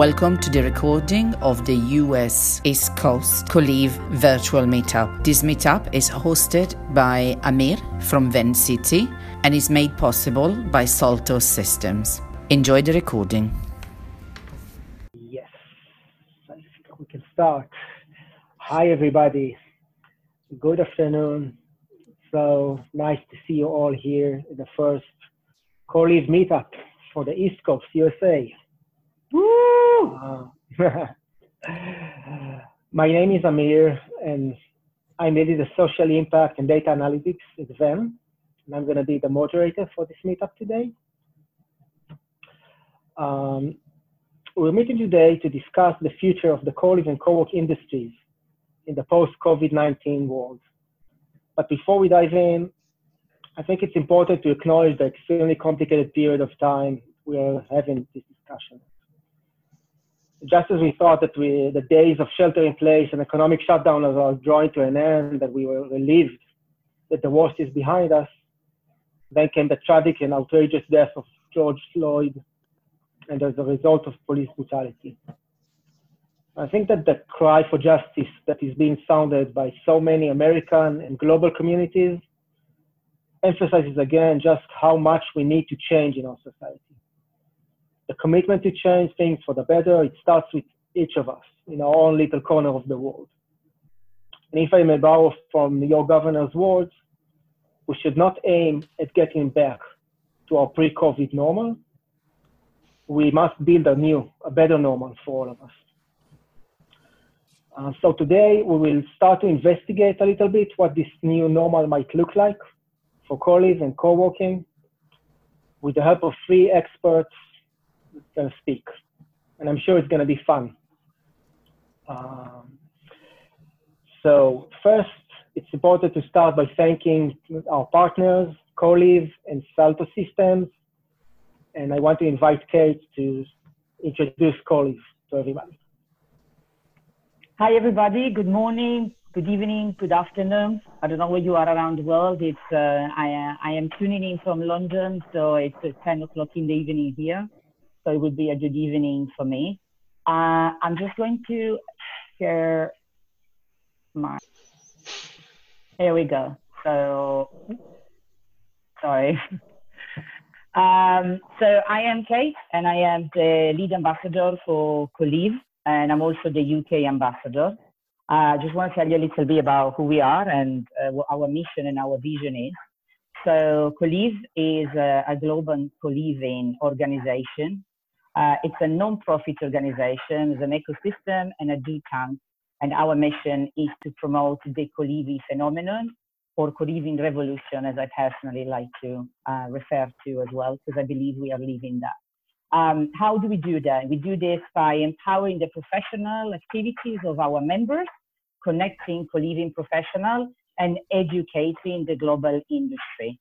Welcome to the recording of the US East Coast Co-Liv virtual meetup. This meetup is hosted by Amir from Venn City and is made possible by Salto Systems. Enjoy the recording. Yes, I think we can start. Hi, everybody. Good afternoon. So nice to see you all here in the first Co-Liv meetup for the East Coast, USA. Woo! My name is Amir, and I'm leading the social impact and data analytics Venn, and I'm going to be the moderator for this meetup today. Um, we're meeting today to discuss the future of the co-live and co-work industries in the post-COVID-19 world. But before we dive in, I think it's important to acknowledge the extremely complicated period of time we are having this discussion just as we thought that we, the days of shelter in place and economic shutdown are drawing to an end, that we were relieved that the worst is behind us, then came the tragic and outrageous death of George Floyd, and as a result of police brutality. I think that the cry for justice that is being sounded by so many American and global communities emphasizes again just how much we need to change in our society the commitment to change things for the better, it starts with each of us in our own little corner of the world. And if I may borrow from your governor's words, we should not aim at getting back to our pre-COVID normal. We must build a new, a better normal for all of us. Uh, so today we will start to investigate a little bit what this new normal might look like for co-live and co-working with the help of three experts going to speak. And I'm sure it's going to be fun. Um, so first, it's important to start by thanking our partners, Co-Liv and Salto Systems. And I want to invite Kate to introduce Co-Liv to everybody. Hi, everybody. Good morning, good evening, good afternoon. I don't know where you are around the world. It's uh, I, uh, I am tuning in from London, so it's 10 o'clock in the evening here so it would be a good evening for me. Uh, I'm just going to share my. Here we go. So, sorry. um, so I am Kate, and I am the lead ambassador for Co-Liv, and I'm also the UK ambassador. I uh, just want to tell you a little bit about who we are and uh, what our mission and our vision is. So Co-Liv is a, a global co-living organization uh, it's a non-profit organization, it's an ecosystem and a do tank. And our mission is to promote the co-living phenomenon or co-living revolution, as I personally like to uh, refer to as well, because I believe we are living that. Um, how do we do that? We do this by empowering the professional activities of our members, connecting co-living professionals, and educating the global industry.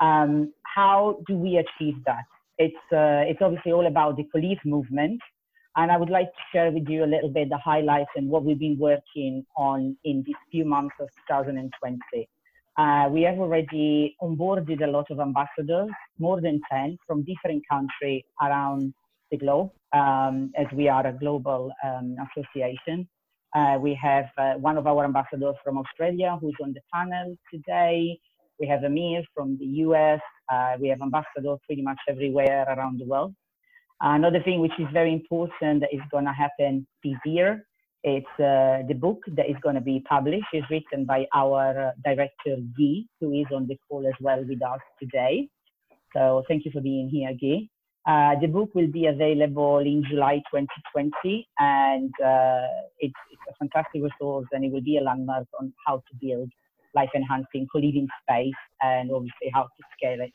Um, how do we achieve that? It's uh, it's obviously all about the police movement, and I would like to share with you a little bit the highlights and what we've been working on in these few months of 2020. Uh, we have already onboarded a lot of ambassadors, more than 10 from different countries around the globe, um, as we are a global um, association. Uh, we have uh, one of our ambassadors from Australia who's on the panel today. We have Amir from the US. Uh, we have ambassadors pretty much everywhere around the world. Another thing which is very important that is going to happen this year, it's uh, the book that is going to be published is written by our uh, director Guy, who is on the call as well with us today. So thank you for being here, Guy. Uh, the book will be available in July 2020, and uh, it's, it's, a fantastic resource, and it will be a landmark on how to build life enhancing co-living space and obviously how to scale it.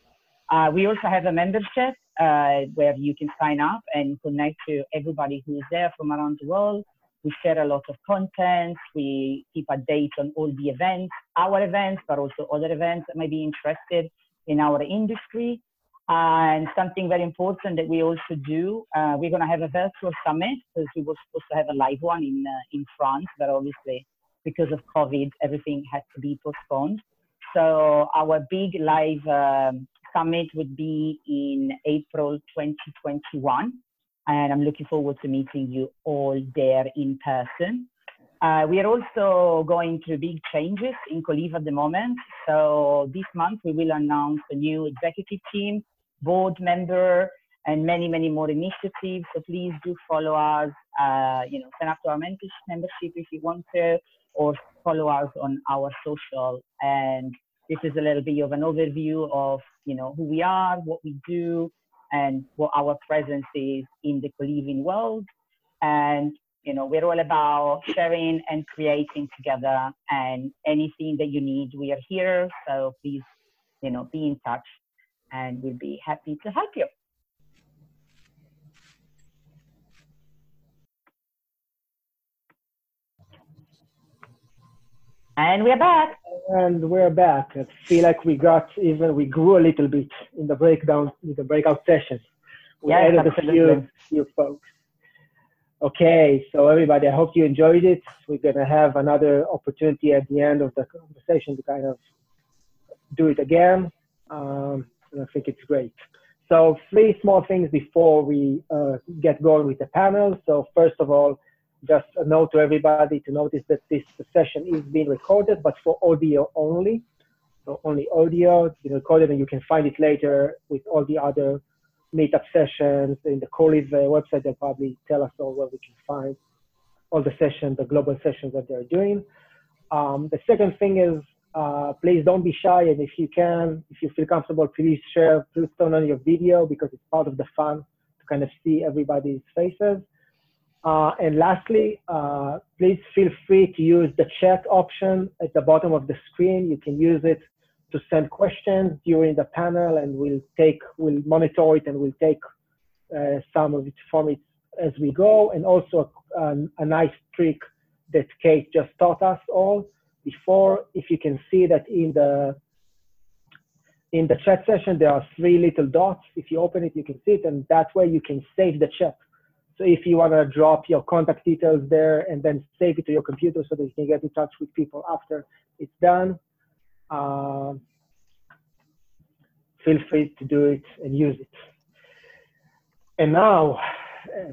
Uh, we also have a membership uh, where you can sign up and connect to everybody who is there from around the world. We share a lot of content. We keep a date on all the events, our events, but also other events that may be interested in our industry. And something very important that we also do, uh, we're going to have a virtual summit because we were supposed to have a live one in uh, in France, but obviously because of COVID, everything had to be postponed. So our big live um, summit would be in April 2021. and I'm looking forward to meeting you all there in person. Uh, we are also going through big changes in Co-Liv at the moment. So this month we will announce a new executive team, board member, and many, many more initiatives. So please do follow us. Uh, you know, sign up to our membership if you want to, or follow us on our social. And this is a little bit of an overview of you know who we are, what we do, and what our presence is in the co-living world. And you know, we're all about sharing and creating together. And anything that you need, we are here. So please, you know, be in touch, and we'll be happy to help you. And we're back. And we're back. I feel like we got even we grew a little bit in the breakdown in the breakout sessions. We yes, added absolutely. a few few folks. Okay, so everybody, I hope you enjoyed it. We're gonna have another opportunity at the end of the conversation to kind of do it again. Um, and I think it's great. So three small things before we uh, get going with the panel. So first of all, just a note to everybody to notice that this session is being recorded, but for audio only. So only audio, it's been recorded and you can find it later with all the other meetup sessions in the Co-Liv uh, website. They'll probably tell us all where we can find all the sessions, the global sessions that they're doing. Um, the second thing is uh, please don't be shy and if you can, if you feel comfortable, please share, please turn on your video because it's part of the fun to kind of see everybody's faces. Uh, and lastly, uh, please feel free to use the chat option at the bottom of the screen. You can use it to send questions during the panel and we'll take, we'll monitor it and we'll take uh, some of it from it as we go. And also a, a nice trick that Kate just taught us all before, if you can see that in the in the chat session, there are three little dots. If you open it, you can see it, and that way you can save the chat. So if you want to drop your contact details there and then save it to your computer so that you can get in touch with people after it's done, uh, feel free to do it and use it. And now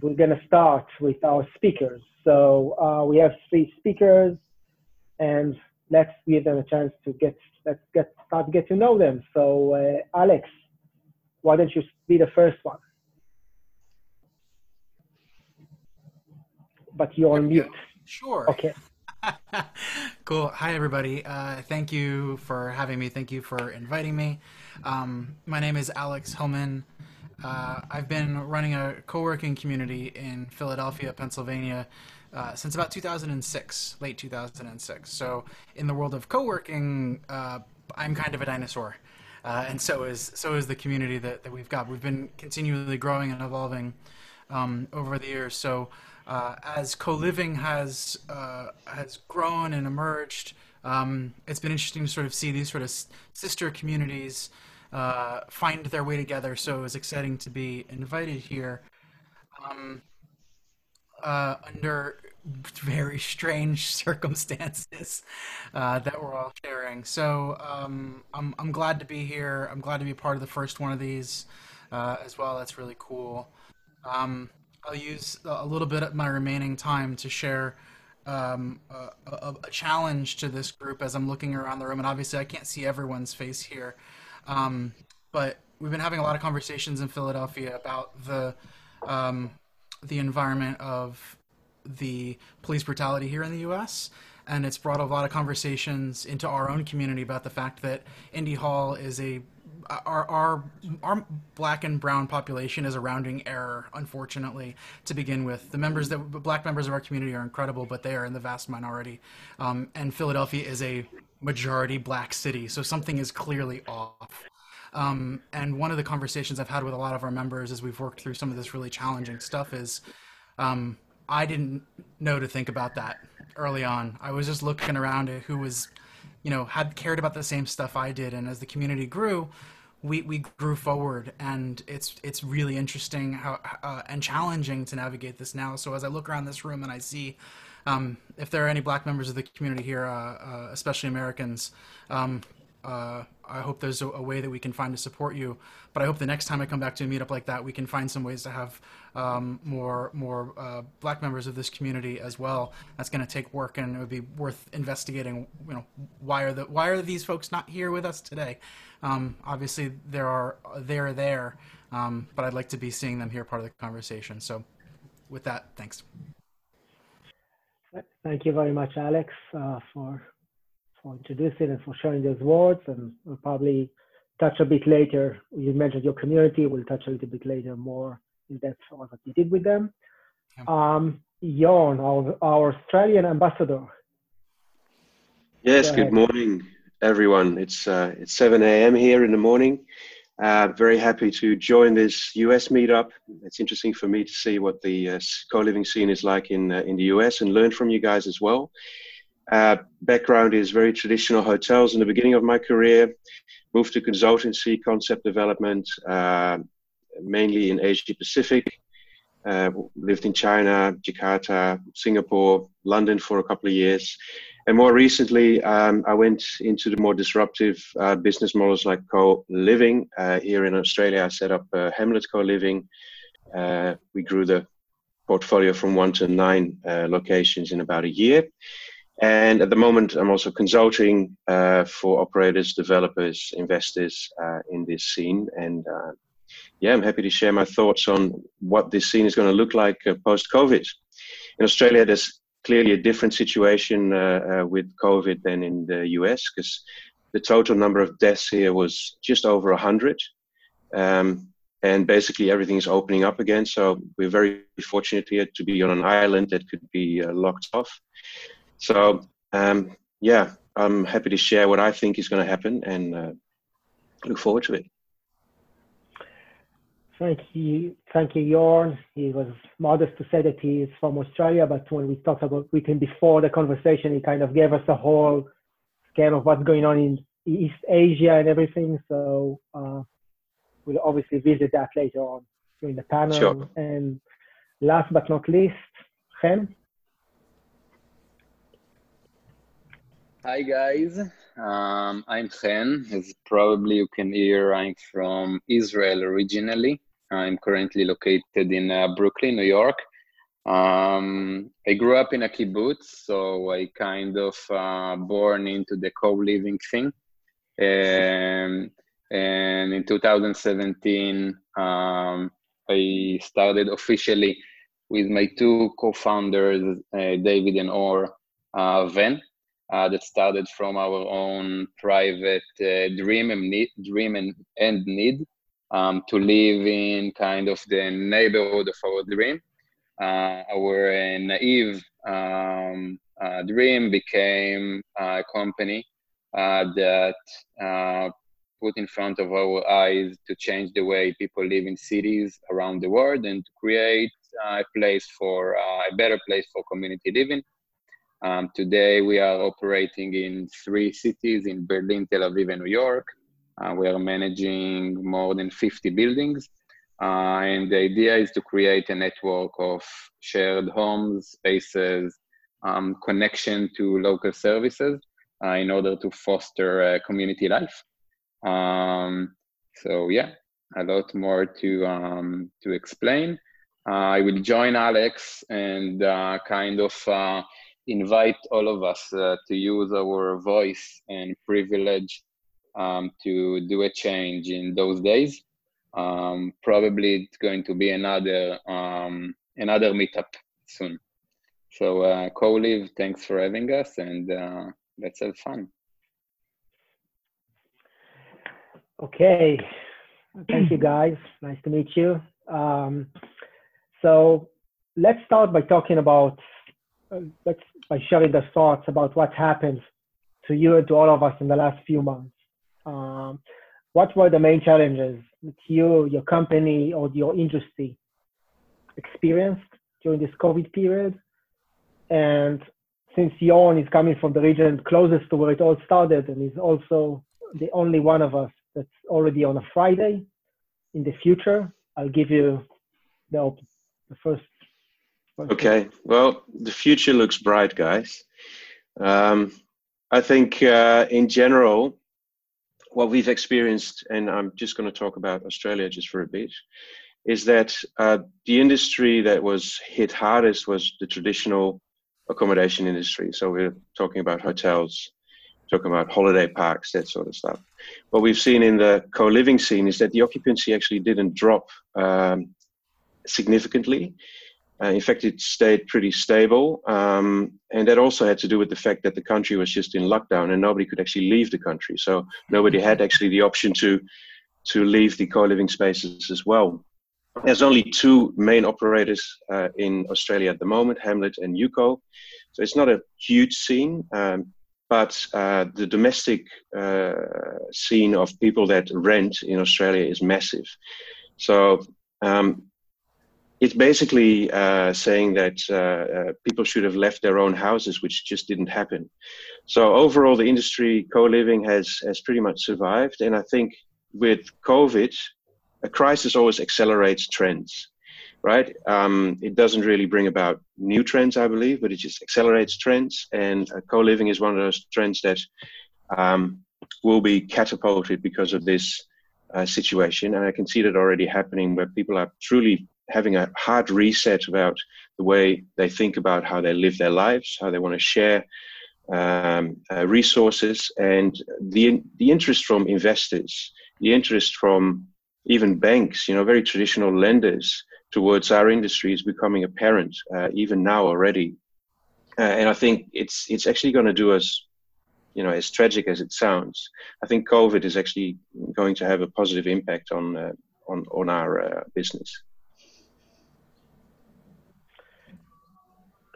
we're going to start with our speakers. So uh, we have three speakers, and let's give them a chance to get let's get start to get to know them. So uh, Alex, why don't you be the first one? But you're on mute. Sure. Okay. cool. Hi, everybody. Uh, thank you for having me. Thank you for inviting me. Um, my name is Alex Hillman. Uh, I've been running a co-working community in Philadelphia, Pennsylvania, uh, since about 2006, late 2006. So, in the world of co-working, uh, I'm kind of a dinosaur, uh, and so is so is the community that, that we've got. We've been continually growing and evolving um, over the years. So, uh, as co-living has uh, has grown and emerged, um, it's been interesting to sort of see these sort of sister communities uh, find their way together. So it was exciting to be invited here um, uh, under very strange circumstances uh, that we're all sharing. So um, I'm, I'm glad to be here. I'm glad to be part of the first one of these uh, as well. That's really cool. Um, I'll use a little bit of my remaining time to share um, a, a, a, challenge to this group as I'm looking around the room. And obviously, I can't see everyone's face here. Um, but we've been having a lot of conversations in Philadelphia about the um, the environment of the police brutality here in the U.S. And it's brought a lot of conversations into our own community about the fact that Indy Hall is a our, our our black and brown population is a rounding error, unfortunately, to begin with. The members that black members of our community are incredible, but they are in the vast minority. Um, and Philadelphia is a majority black city, so something is clearly off. Um, and one of the conversations I've had with a lot of our members as we've worked through some of this really challenging stuff is um, I didn't know to think about that early on. I was just looking around at who was, you know, had cared about the same stuff I did. And as the community grew, we, we grew forward and it's it's really interesting how uh, and challenging to navigate this now so as i look around this room and i see um, if there are any black members of the community here uh, uh, especially americans um, uh, I hope there's a, a, way that we can find to support you. But I hope the next time I come back to a meetup like that, we can find some ways to have um, more more uh, Black members of this community as well. That's going to take work, and it would be worth investigating. You know, why are the why are these folks not here with us today? Um, obviously, there are they're there, um, but I'd like to be seeing them here part of the conversation. So, with that, thanks. Thank you very much, Alex, uh, for for introducing and for sharing those words. And we'll probably touch a bit later. You mentioned your community. We'll touch a little bit later more in depth on what you did with them. Yeah. Um, Jorn, our, our Australian ambassador. Yes, good morning, everyone. It's uh, it's 7 a.m. here in the morning. Uh, very happy to join this US meetup. It's interesting for me to see what the uh, co-living scene is like in uh, in the US and learn from you guys as well. Uh, background is very traditional hotels in the beginning of my career. Moved to consultancy, concept development, uh, mainly in Asia Pacific. Uh, lived in China, Jakarta, Singapore, London for a couple of years. And more recently, um, I went into the more disruptive uh, business models like co-living. Uh, here in Australia, I set up Hamlet Co-living. Uh, we grew the portfolio from one to nine uh, locations in about a year. And at the moment, I'm also consulting uh, for operators, developers, investors in this scene. And yeah, I'm happy to share my thoughts on what this scene is going to look like post-COVID. In Australia, there's clearly a different situation uh, uh, with COVID than in the US because the total number of deaths here was just over 100. Um, and basically everything is opening up again. So we're very fortunate here to be on an island that could be uh, locked off. So um, yeah, I'm happy to share what I think is going to happen and uh, look forward to it. Thank you, thank you, Jorn. He was modest to say that he is from Australia, but when we talked about with him before the conversation, he kind of gave us a whole scan of what's going on in East Asia and everything. So uh, we'll obviously visit that later on during the panel. Sure. And last but not least, Chen. Hi guys, um, I'm Chen. As probably you can hear, I'm from Israel originally. I'm currently located in uh, Brooklyn, New York. Um, I grew up in a kibbutz, so I kind of uh, born into the co-living thing. And, and in 2017, um, I started officially with my two co-founders, uh, David and Or uh. Uh, that started from our own private uh, dream and need, dream and, and need um, to live in kind of the neighborhood of our dream. Uh, our uh, naive um, uh, dream became a company uh, that put in front of our eyes to change the way people live in cities around the world and to create a place for a better place for community living. Um, today, we are operating in three cities in Berlin, Tel Aviv, and New York. Uh, we are managing more than 50 buildings. Uh, and the idea is to create a network of shared homes, spaces, um, connection to local services uh, in order to foster community life. Um, so yeah, a lot more to um, to explain. Uh, I will join Alex and uh, kind of uh, invite all of us to use our voice and privilege um, to do a change in those days. Um, probably it's going to be another um, another meetup soon. So uh, Co-Liv, thanks for having us, and uh, let's have fun. Okay, thank you guys. Nice to meet you. Um, so let's start by talking about uh, let's by sharing the thoughts about what happened to you and to all of us in the last few months. Um, what were the main challenges that you, your company, or your industry experienced during this COVID period? And since Jorn is coming from the region closest to where it all started and is also the only one of us that's already on a Friday in the future, I'll give you the, the first. Okay. Well, the future looks bright, guys. Um, I think uh, in general, what we've experienced, and I'm just going to talk about Australia just for a bit, is that uh, the industry that was hit hardest was the traditional accommodation industry. So we're talking about hotels, talking about holiday parks, that sort of stuff. What we've seen in the co-living scene is that the occupancy actually didn't drop um, significantly. Uh, in fact, it stayed pretty stable. Um, and that also had to do with the fact that the country was just in lockdown and nobody could actually leave the country. So nobody had actually the option to, to leave the co living spaces as well. There's only two main operators uh, in Australia at the moment Hamlet and UKO. So it's not a huge scene. Um, but uh, the domestic uh, scene of people that rent in Australia is massive. So um, it's basically uh, saying that uh, uh, people should have left their own houses, which just didn't happen. So overall, the industry co-living has has pretty much survived, and I think with COVID, a crisis always accelerates trends, right? Um, it doesn't really bring about new trends, I believe, but it just accelerates trends, and uh, co-living is one of those trends that um, will be catapulted because of this. Uh, situation, and I can see that already happening where people are truly having a hard reset about the way they think about how they live their lives, how they want to share um, uh, resources, and the the interest from investors, the interest from even banks, you know, very traditional lenders towards our industry is becoming apparent uh, even now already. Uh, and I think it's it's actually going to do us, you know, as tragic as it sounds. I think COVID is actually going to have a positive impact on uh, on on our uh, business.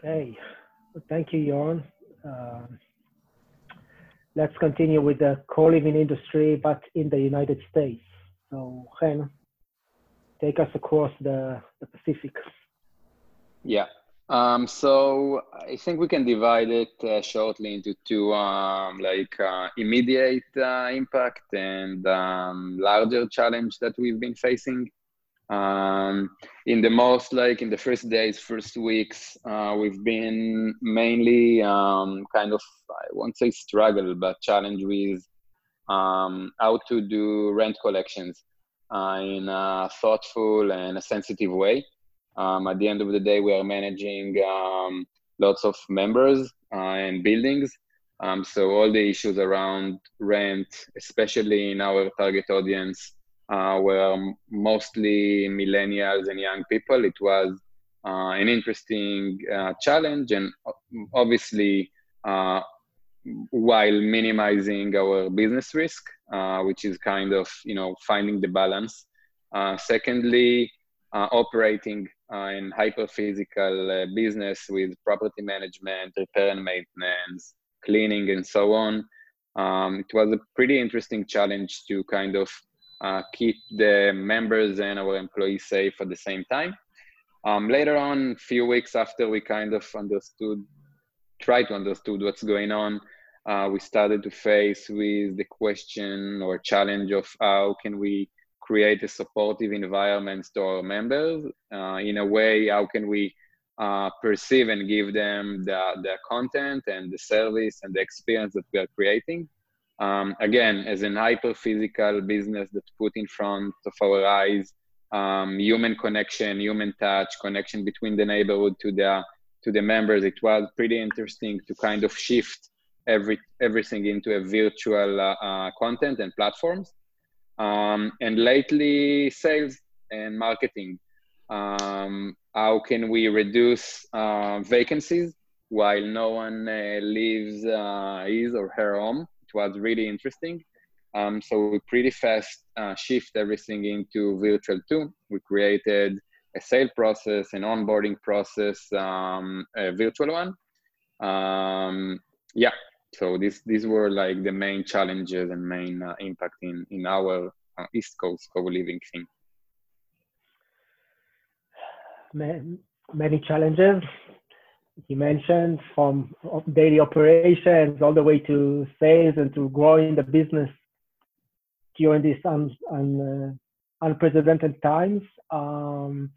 Okay, thank you, Jorn. Um, let's continue with the co-living industry, but in the United States. So, Chen, take us across the, the Pacific. Yeah. Um, so I think we can divide it uh, shortly into two, um, like uh, immediate uh, impact and um, larger challenge that we've been facing. Um, in the most like in the first days, first weeks, uh, we've been mainly um, kind of I won't say struggle, but challenge with um, how to do rent collections uh, in a thoughtful and a sensitive way. Um, at the end of the day, we are managing um, lots of members uh, and buildings. Um, so all the issues around rent, especially in our target audience, uh, were mostly millennials and young people. It was uh, an interesting uh, challenge, and obviously, uh, while minimizing our business risk, uh, which is kind of you know finding the balance. Uh, secondly, operating in hyper physical business with property management, repair and maintenance, cleaning, and so on. Um, it was a pretty interesting challenge to kind of uh, keep the members and our employees safe at the same time. Um, later on, a few weeks after we kind of understood, tried to understood what's going on, uh, we started to face with the question or challenge of how can we create a supportive environment to our members uh, in a way how can we uh, perceive and give them the, the content and the service and the experience that we are creating um, again, as an hyper physical business that put in front of our eyes um, human connection, human touch, connection between the neighborhood to the to the members, it was pretty interesting to kind of shift every everything into a virtual uh, uh, content and platforms. Um, and lately, sales and marketing. Um, how can we reduce uh, vacancies while no one uh, leaves uh, his or her home? Was really interesting. Um, so we pretty fast uh, shift everything into virtual too. We created a sale process, an onboarding process, um, a virtual one. Um, yeah, so these these were like the main challenges and main uh, impact in in our uh, East Coast co-living thing. Many challenges, he mentioned from daily operations all the way to sales and to growing the business during these un, un, uh, unprecedented times. Um,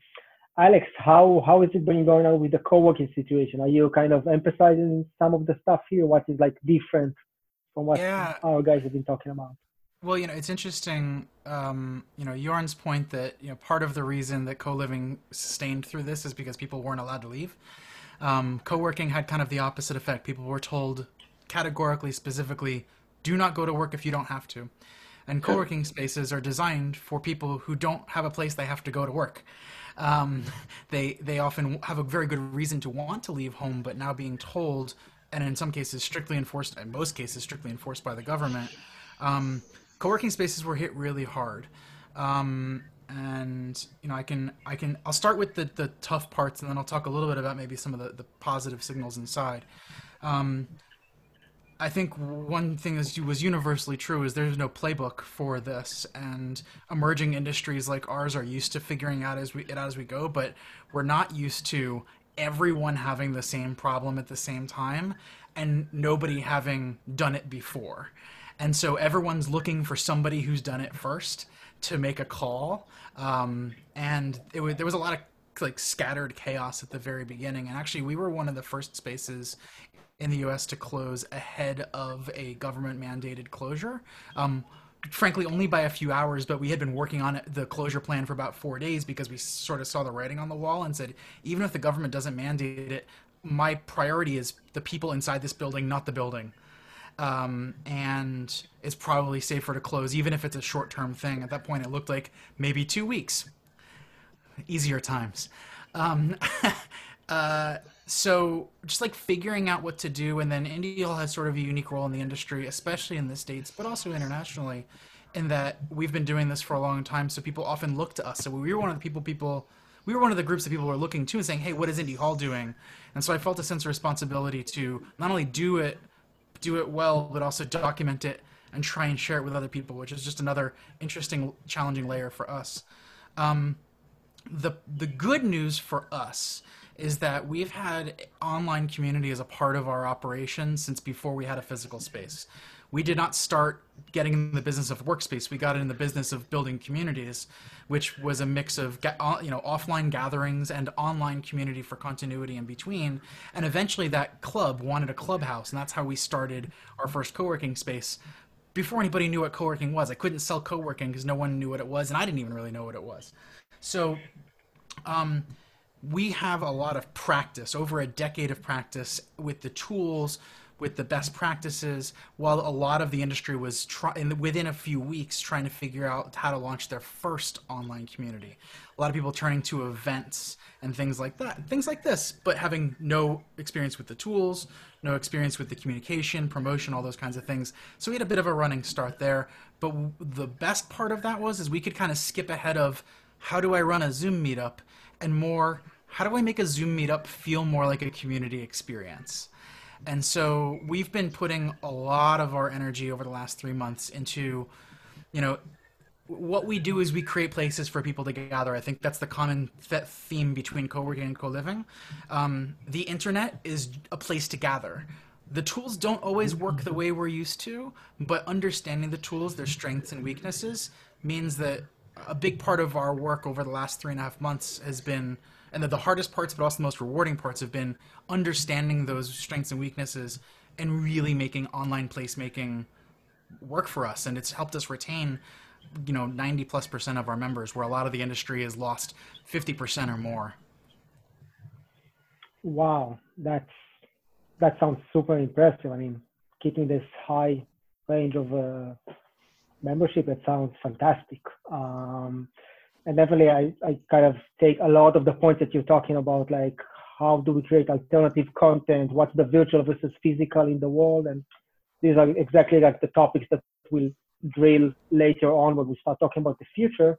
Alex, how how is it been going on with the co-working situation? Are you kind of emphasizing some of the stuff here? What is like different from what yeah. our guys have been talking about? Well, you know, it's interesting. Um, you know, Jorn's point that you know part of the reason that co-living sustained through this is because people weren't allowed to leave. Um, co-working had kind of the opposite effect. People were told categorically, specifically, do not go to work if you don't have to. And co-working spaces are designed for people who don't have a place they have to go to work. Um, they they often have a very good reason to want to leave home, but now being told, and in some cases strictly enforced, in most cases strictly enforced by the government. Um, co-working spaces were hit really hard. Um, and you know i can i can i'll start with the the tough parts and then i'll talk a little bit about maybe some of the, the positive signals inside. Um, i think one thing that was universally true is there's no playbook for this and emerging industries like ours are used to figuring out as we it out as we go but we're not used to everyone having the same problem at the same time and nobody having done it before. And so everyone's looking for somebody who's done it first to make a call. Um, and it there was a lot of like scattered chaos at the very beginning. And actually, we were one of the first spaces in the U.S. to close ahead of a government mandated closure. Um, frankly, only by a few hours, but we had been working on the closure plan for about four days because we sort of saw the writing on the wall and said, even if the government doesn't mandate it, my priority is the people inside this building, not the building um, and it's probably safer to close, even if it's a short term thing. At that point, it looked like maybe two weeks. Easier times. Um, uh, so just like figuring out what to do, and then Indy Hall has sort of a unique role in the industry, especially in the states, but also internationally, in that we've been doing this for a long time. So people often look to us. So we were one of the people people we were one of the groups that people were looking to and saying, "Hey, what is Indy Hall doing?" And so I felt a sense of responsibility to not only do it do it well, but also document it and try and share it with other people, which is just another interesting, challenging layer for us. Um, the the good news for us is that we've had online community as a part of our operation since before we had a physical space we did not start getting in the business of workspace. We got in the business of building communities, which was a mix of uh, you know offline gatherings and online community for continuity in between. And eventually, that club wanted a clubhouse, and that's how we started our first co-working space. Before anybody knew what co-working was, I couldn't sell co-working because no one knew what it was, and I didn't even really know what it was. So. Um, we have a lot of practice, over a decade of practice with the tools, with the best practices while a lot of the industry was try- within a few weeks trying to figure out how to launch their first online community. A lot of people turning to events and things like that things like this but having no experience with the tools no experience with the communication promotion all those kinds of things. So we had a bit of a running start there but the best part of that was is we could kind of skip ahead of how do i run a zoom meetup? And more how do i make a zoom meetup feel more like a community experience and so we've been putting a lot of our energy over the last three months into, you know, what we do is we create places for people to gather. I think that's the common theme between co-working and co-living. Um, the internet is a place to gather. The tools don't always work the way we're used to, but understanding the tools, their strengths and weaknesses, means that a big part of our work over the last three and a half months has been and that the hardest parts but also the most rewarding parts have been understanding those strengths and weaknesses and really making online placemaking work for us. And it's helped us retain you know 90 plus percent of our members where a lot of the industry has lost 50 percent or more. Wow. That's that sounds super impressive. I mean keeping this high range of uh, membership it sounds fantastic. Um, and definitely I, I kind of take a lot of the points that you're talking about, like how do we create alternative content, what's the virtual versus physical in the world, and these are exactly like the topics that we'll drill later on when we start talking about the future.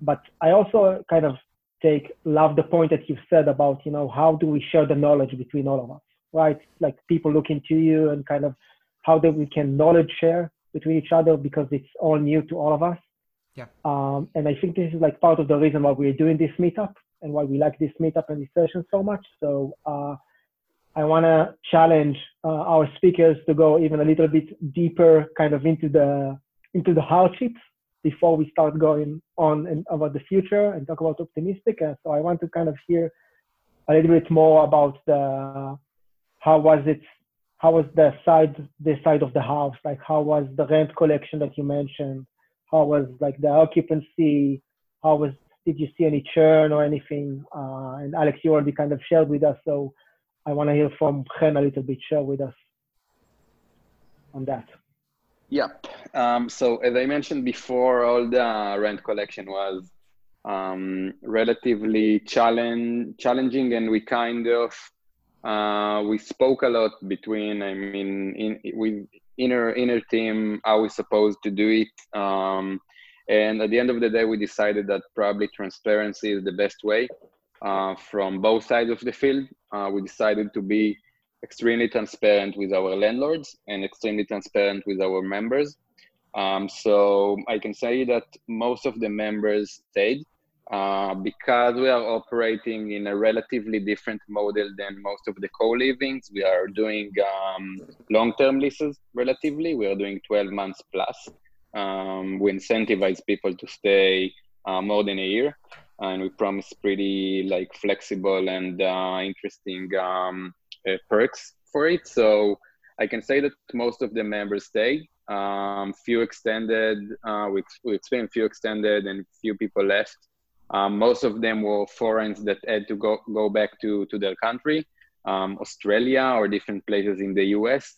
But I also kind of take love the point that you said about you know how do we share the knowledge between all of us, right? Like people looking to you and kind of how that we can knowledge share between each other because it's all new to all of us yeah. Um, and I think this is like part of the reason why we're doing this meetup and why we like this meetup and this session so much. So uh, I want to challenge uh, our speakers to go even a little bit deeper, kind of into the into the hardships before we start going on and about the future and talk about optimistic. And so I want to kind of hear a little bit more about the how was it how was the side the side of the house? Like how was the rent collection that you mentioned? How was like the occupancy? How was did you see any churn or anything? Uh, and Alex, you already kind of shared with us, so I want to hear from Chen a little bit. Share with us on that. Yep. Um, so as I mentioned before, all the rent collection was um, relatively challenge, challenging, and we kind of uh, we spoke a lot between. I mean, in with inner inner team, how we're supposed to do it. Um, and at the end of the day, we decided that probably transparency is the best way uh, from both sides of the field. Uh, we decided to be extremely transparent with our landlords and extremely transparent with our members. Um, so I can say that most of the members stayed uh, because we are operating in a relatively different model than most of the co-livings. We are doing um, long-term leases relatively. We are doing 12 months plus. Um, we incentivize people to stay uh, more than a year, and we promise pretty like flexible and uh, interesting um, uh, perks for it. So I can say that most of the members stay. Um, few extended, uh, we, we experienced few extended and few people left. Um, most of them were foreigners that had to go, go back to, to their country, um, Australia or different places in the US.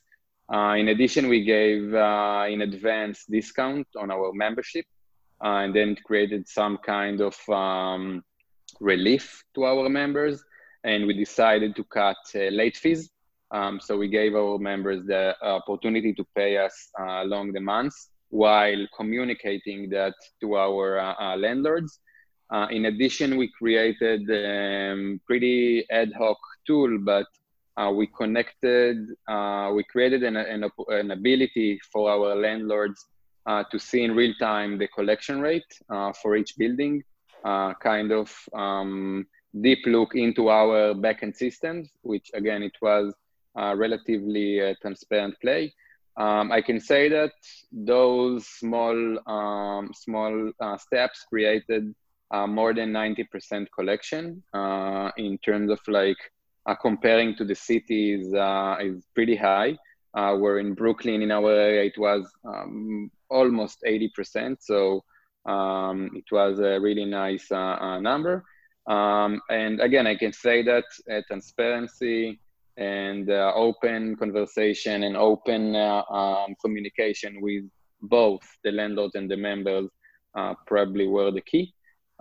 Uh, in addition, we gave uh, in advance discount on our membership uh, and then it created some kind of um, relief to our members and we decided to cut uh, late fees. Um, so we gave our members the opportunity to pay us uh, along the months while communicating that to our uh, landlords. Uh, in addition, we created a um, pretty ad hoc tool, but uh, we connected, uh, we created an, an, an, ability for our landlords to see in real time the collection rate for each building, kind of um, deep look into our backend systems, which again, it was relatively uh, transparent play. Um, I can say that those small um, small uh, steps created uh, more than 90% collection uh, in terms of like uh, comparing to the cities uh, is pretty high. where in Brooklyn, in our area, it was um, almost 80%. So um, it was a really nice number. Um, and again, I can say that uh, transparency and uh, open conversation and open uh, um, communication with both the landlords and the members uh, probably were the key.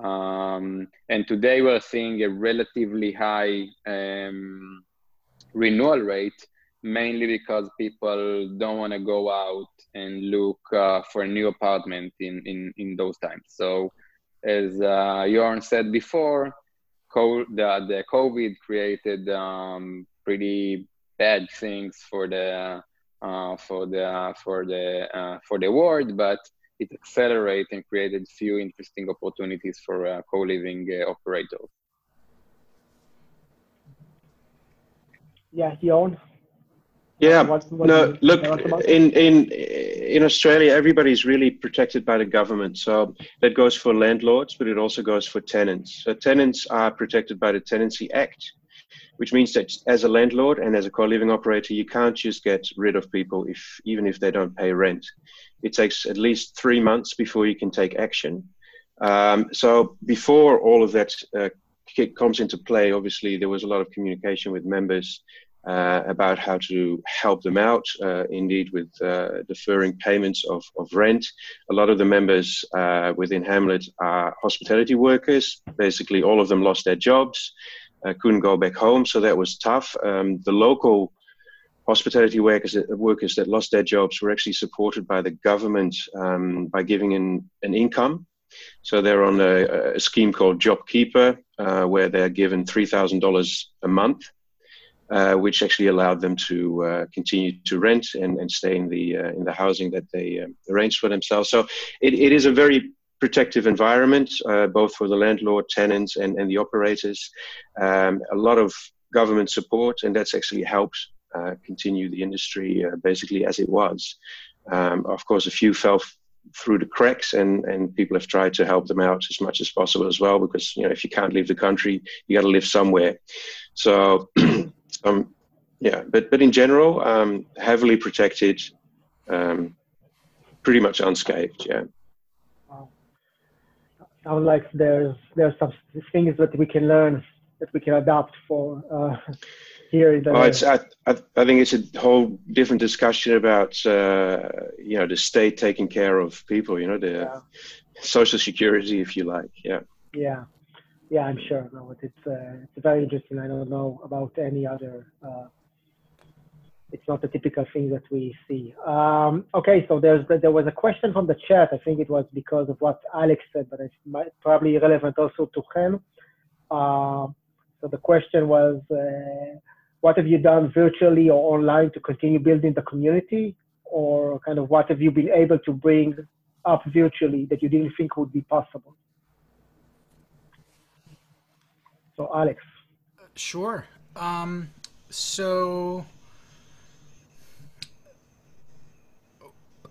Um, and today we're seeing a relatively high um, renewal rate, mainly because people don't want to go out and look uh, for a new apartment in, in, in those times. So as uh, Jorn said before, co- the, the COVID created um, pretty bad things for the uh, for the for the uh, for the world, but it accelerated and created few interesting opportunities for uh, co-living uh, operators. Yeah, Jorn. Yeah. What, what no, look, in, in, in Australia, everybody's really protected by the government. So that goes for landlords, but it also goes for tenants. So tenants are protected by the Tenancy Act, which means that as a landlord and as a co-living operator, you can't just get rid of people if even if they don't pay rent. It takes at least three months before you can take action. Um, so before all of that uh, comes into play, obviously there was a lot of communication with members uh, about how to help them out, uh, indeed, with uh, deferring payments of, of rent. A lot of the members uh, within Hamlet are hospitality workers. Basically, all of them lost their jobs, uh, couldn't go back home, so that was tough. Um, the local hospitality workers, workers that lost their jobs were actually supported by the government um, by giving in an income. So they're on a, a scheme called JobKeeper, uh, where they're given $3,000 a month uh, which actually allowed them to uh, continue to rent and, and stay in the uh, in the housing that they um, arranged for themselves. So it, it is a very protective environment, uh, both for the landlord, tenants, and, and the operators. Um, a lot of government support, and that's actually helped uh, continue the industry basically as it was. Um, of course, a few fell f- through the cracks and, and people have tried to help them out as much as possible as well because you know if you can't leave the country you got to live somewhere so um, yeah, but but in general, um, heavily protected, um, pretty much unscathed. Yeah. Sounds like there's there's some things that we can learn that we can adapt for uh, here in the. Oh, it's I, I, I think it's a whole different discussion about uh, you know the state taking care of people. You know the yeah. social security, if you like. Yeah. Yeah. Yeah, I'm sure. No, it's uh, it's very interesting. I don't know about any other uh, it's not a typical thing that we see. Um, okay, so there's there was a question from the chat. I think it was because of what Alex said, but it's probably relevant also to him. Uh, so the question was, uh, what have you done virtually or online to continue building the community, or kind of what have you been able to bring up virtually that you didn't think would be possible? So Alex. Sure. Um, so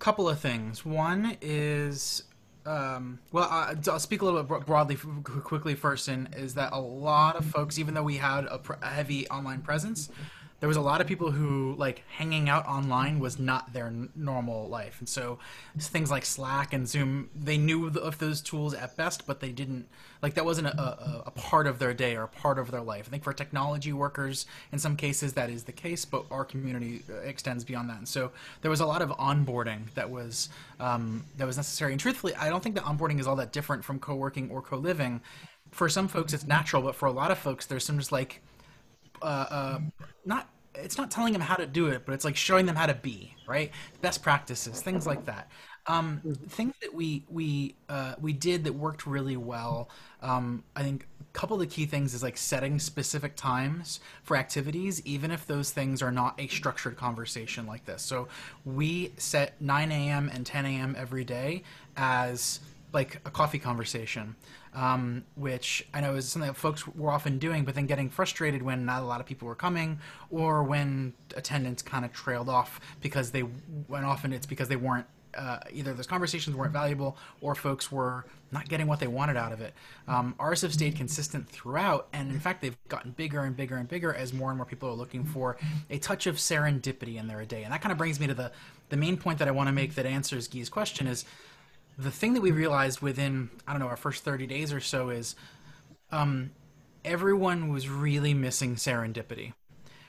couple of things. One is, um, well, I, will speak a little bit broadly, quickly first, and is that a lot of folks, even though we had a, a heavy online presence, there was a lot of people who like hanging out online was not their n- normal life. And so things like slack and zoom they knew of those tools at best but they didn't like that wasn't a, a, a, part of their day or a part of their life. I think for technology workers in some cases that is the case but our community uh, extends beyond that. And so there was a lot of onboarding that was um, that was necessary. And truthfully i don't think that onboarding is all that different from co-working or co-living. For some folks it's natural but for a lot of folks there's some just like uh, uh, not it's not telling them how to do it, but it's like showing them how to be right, best practices, things like that. Um, things that we we uh, we did that worked really well. Um, I think a couple of the key things is like setting specific times for activities, even if those things are not a structured conversation like this. So we set 9 a.m. and 10 a.m. every day as like a coffee conversation um, which I know is something that folks were often doing, but then getting frustrated when not a lot of people were coming, or when attendance kind of trailed off because they, when often it's because they weren't uh, either those conversations weren't valuable or folks were not getting what they wanted out of it. Um, ours have stayed consistent throughout, and in fact, they've gotten bigger and bigger and bigger as more and more people are looking for a touch of serendipity in their day. And that kind of brings me to the the main point that I want to make that answers Guy's question is the thing that we realized within I don't know our first 30 days or so is um, everyone was really missing serendipity.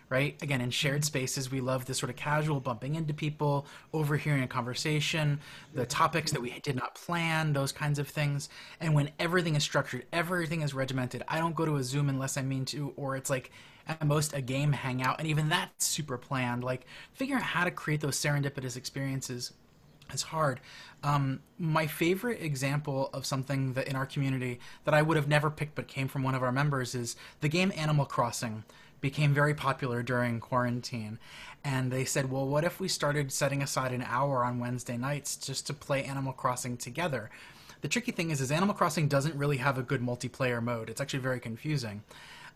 Right? Again, in shared spaces, we love this sort of casual bumping into people, overhearing a conversation, the topics that we did not plan, those kinds of things. And when everything is structured, everything is regimented. I don't go to a Zoom unless I mean to, or it's like at most a game hangout, and even that's super planned. Like figuring out how to create those serendipitous experiences is hard. Um, my favorite example of something that in our community that I would have never picked but came from one of our members is the game Animal Crossing became very popular during quarantine. And they said, well, what if we started setting aside an hour on Wednesday nights just to play Animal Crossing together? The tricky thing is, is Animal Crossing doesn't really have a good multiplayer mode. It's actually very confusing.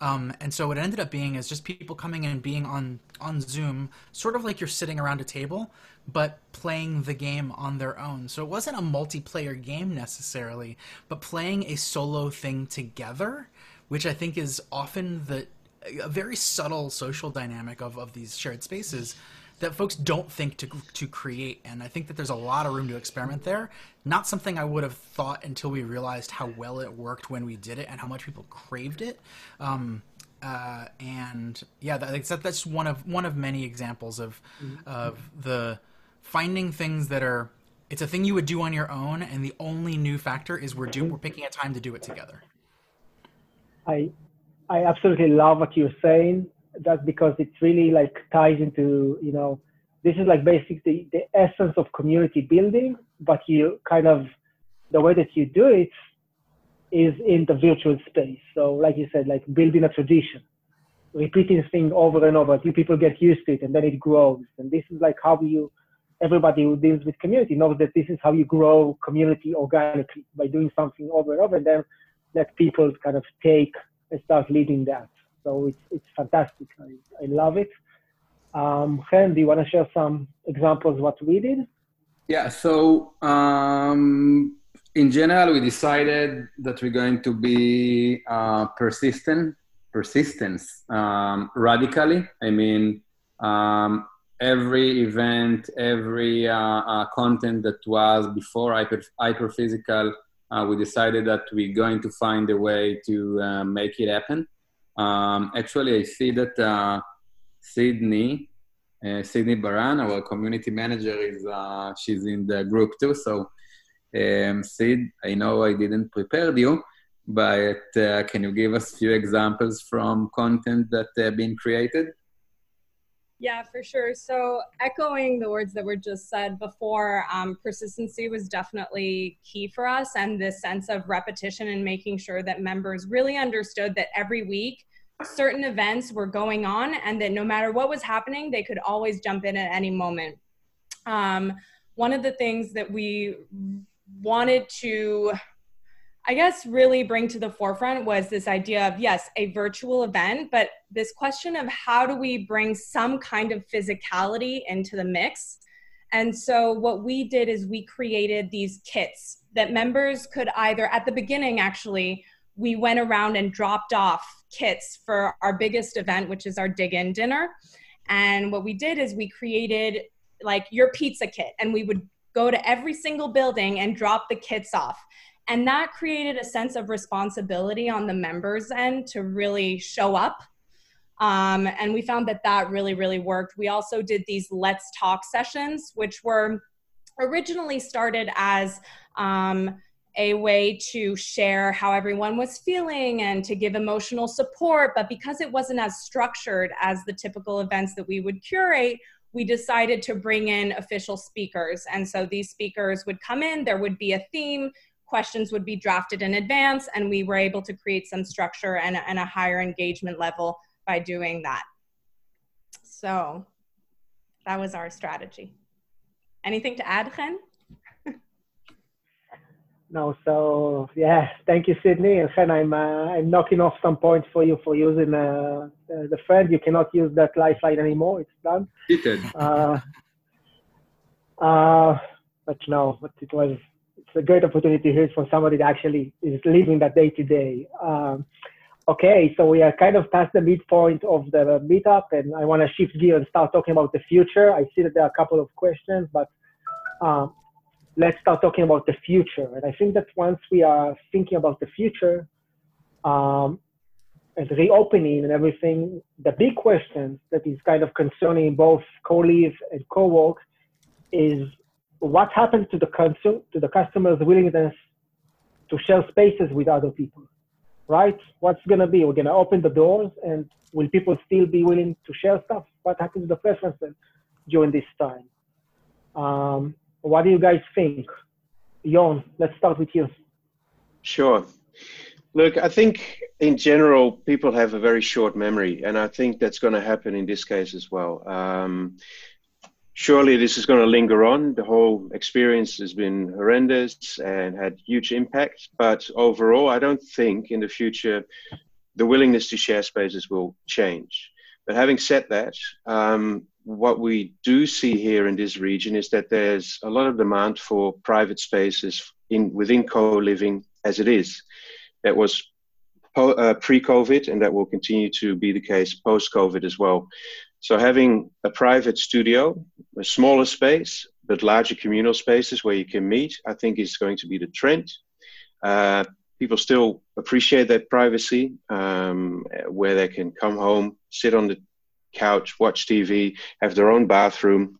Um, and so what it ended up being is just people coming in and being on on Zoom, sort of like you're sitting around a table, but playing the game on their own. So it wasn't a multiplayer game necessarily, but playing a solo thing together, which I think is often the a very subtle social dynamic of, of these shared spaces that folks don't think to to create and i think that there's a lot of room to experiment there. Not something i would have thought until we realized how well it worked when we did it and how much people craved it. Um, uh, and yeah that, that's one of one of many examples of mm-hmm. of the finding things that are it's a thing you would do on your own and the only new factor is we're doing we're picking a time to do it together. I i absolutely love what you're saying that's because it really like ties into you know this is like basically the essence of community building but you kind of the way that you do it is in the virtual space. So like you said like building a tradition repeating things over and over. Until people get used to it and then it grows. And this is like how you everybody who deals with community knows that this is how you grow community organically by doing something over and over and then let people kind of take and start leading that so it's it's fantastic. I, I love it. Um, Chen, do you want to share some examples what we did? Yeah. So um, in general, we decided that we're going to be uh, persistent, persistence um, radically. I mean, Um, every event, every uh, uh, content that was before hyper, hyperphysical, uh, we decided that we're going to find a way to uh, make it happen. Um, actually, I see that uh, Sydney, uh, Sydney Baran, our community manager, is she's in the group too. So, um, Sid, I know I didn't prepare you, but can you give us a few examples from content that have been created? Yeah, for sure. So, echoing the words that were just said before, um, persistency was definitely key for us, and this sense of repetition and making sure that members really understood that every week certain events were going on, and that no matter what was happening, they could always jump in at any moment. Um, one of the things that we wanted to I guess, really bring to the forefront was this idea of yes, a virtual event, but this question of how do we bring some kind of physicality into the mix. And so, what we did is we created these kits that members could either, at the beginning, actually, we went around and dropped off kits for our biggest event, which is our dig in dinner. And what we did is we created like your pizza kit, and we would go to every single building and drop the kits off. And that created a sense of responsibility on the members' end to really show up. Um, and we found that that really, really worked. We also did these Let's Talk sessions, which were originally started as um, a way to share how everyone was feeling and to give emotional support. But because it wasn't as structured as the typical events that we would curate, we decided to bring in official speakers. And so these speakers would come in, there would be a theme, questions would be drafted in advance, and we were able to create some structure and, and a higher engagement level by doing that. So that was our strategy. Anything to add, Chen? no, so yeah, thank you, Sydney. And Chen, I'm, uh, I'm knocking off some points for you for using uh, the friend. You cannot use that lifeline anymore. It's done. It did. Uh, uh, but no, but it was a great opportunity here for somebody that actually is living that day to day. Um, okay, so we are kind of past the midpoint of the meetup, and I want to shift gear and start talking about the future. I see that there are a couple of questions, but um, let's start talking about the future. And I think that once we are thinking about the future um, and reopening and everything, the big question that is kind of concerning both co-live and co-work is what happens to the consumer, to the customer's willingness to share spaces with other people, right? What's gonna be? We're gonna open the doors, and will people still be willing to share stuff? What happens to the preferences during this time? Um, what do you guys think? Jorn, let's start with you. Sure. Look, I think in general, people have a very short memory, and I think that's going to happen in this case as well. Um, surely this is going to linger on. The whole experience has been horrendous and had huge impact. But overall, I don't think in the future the willingness to share spaces will change. But having said that, um, what we do see here in this region is that there's a lot of demand for private spaces in within co-living as it is. That was po- uh, pre-COVID, and that will continue to be the case post-COVID as well. So having a private studio, a smaller space, but larger communal spaces where you can meet, I think is going to be the trend. Uh, people still appreciate that privacy, um, where they can come home, sit on the couch, watch TV, have their own bathroom,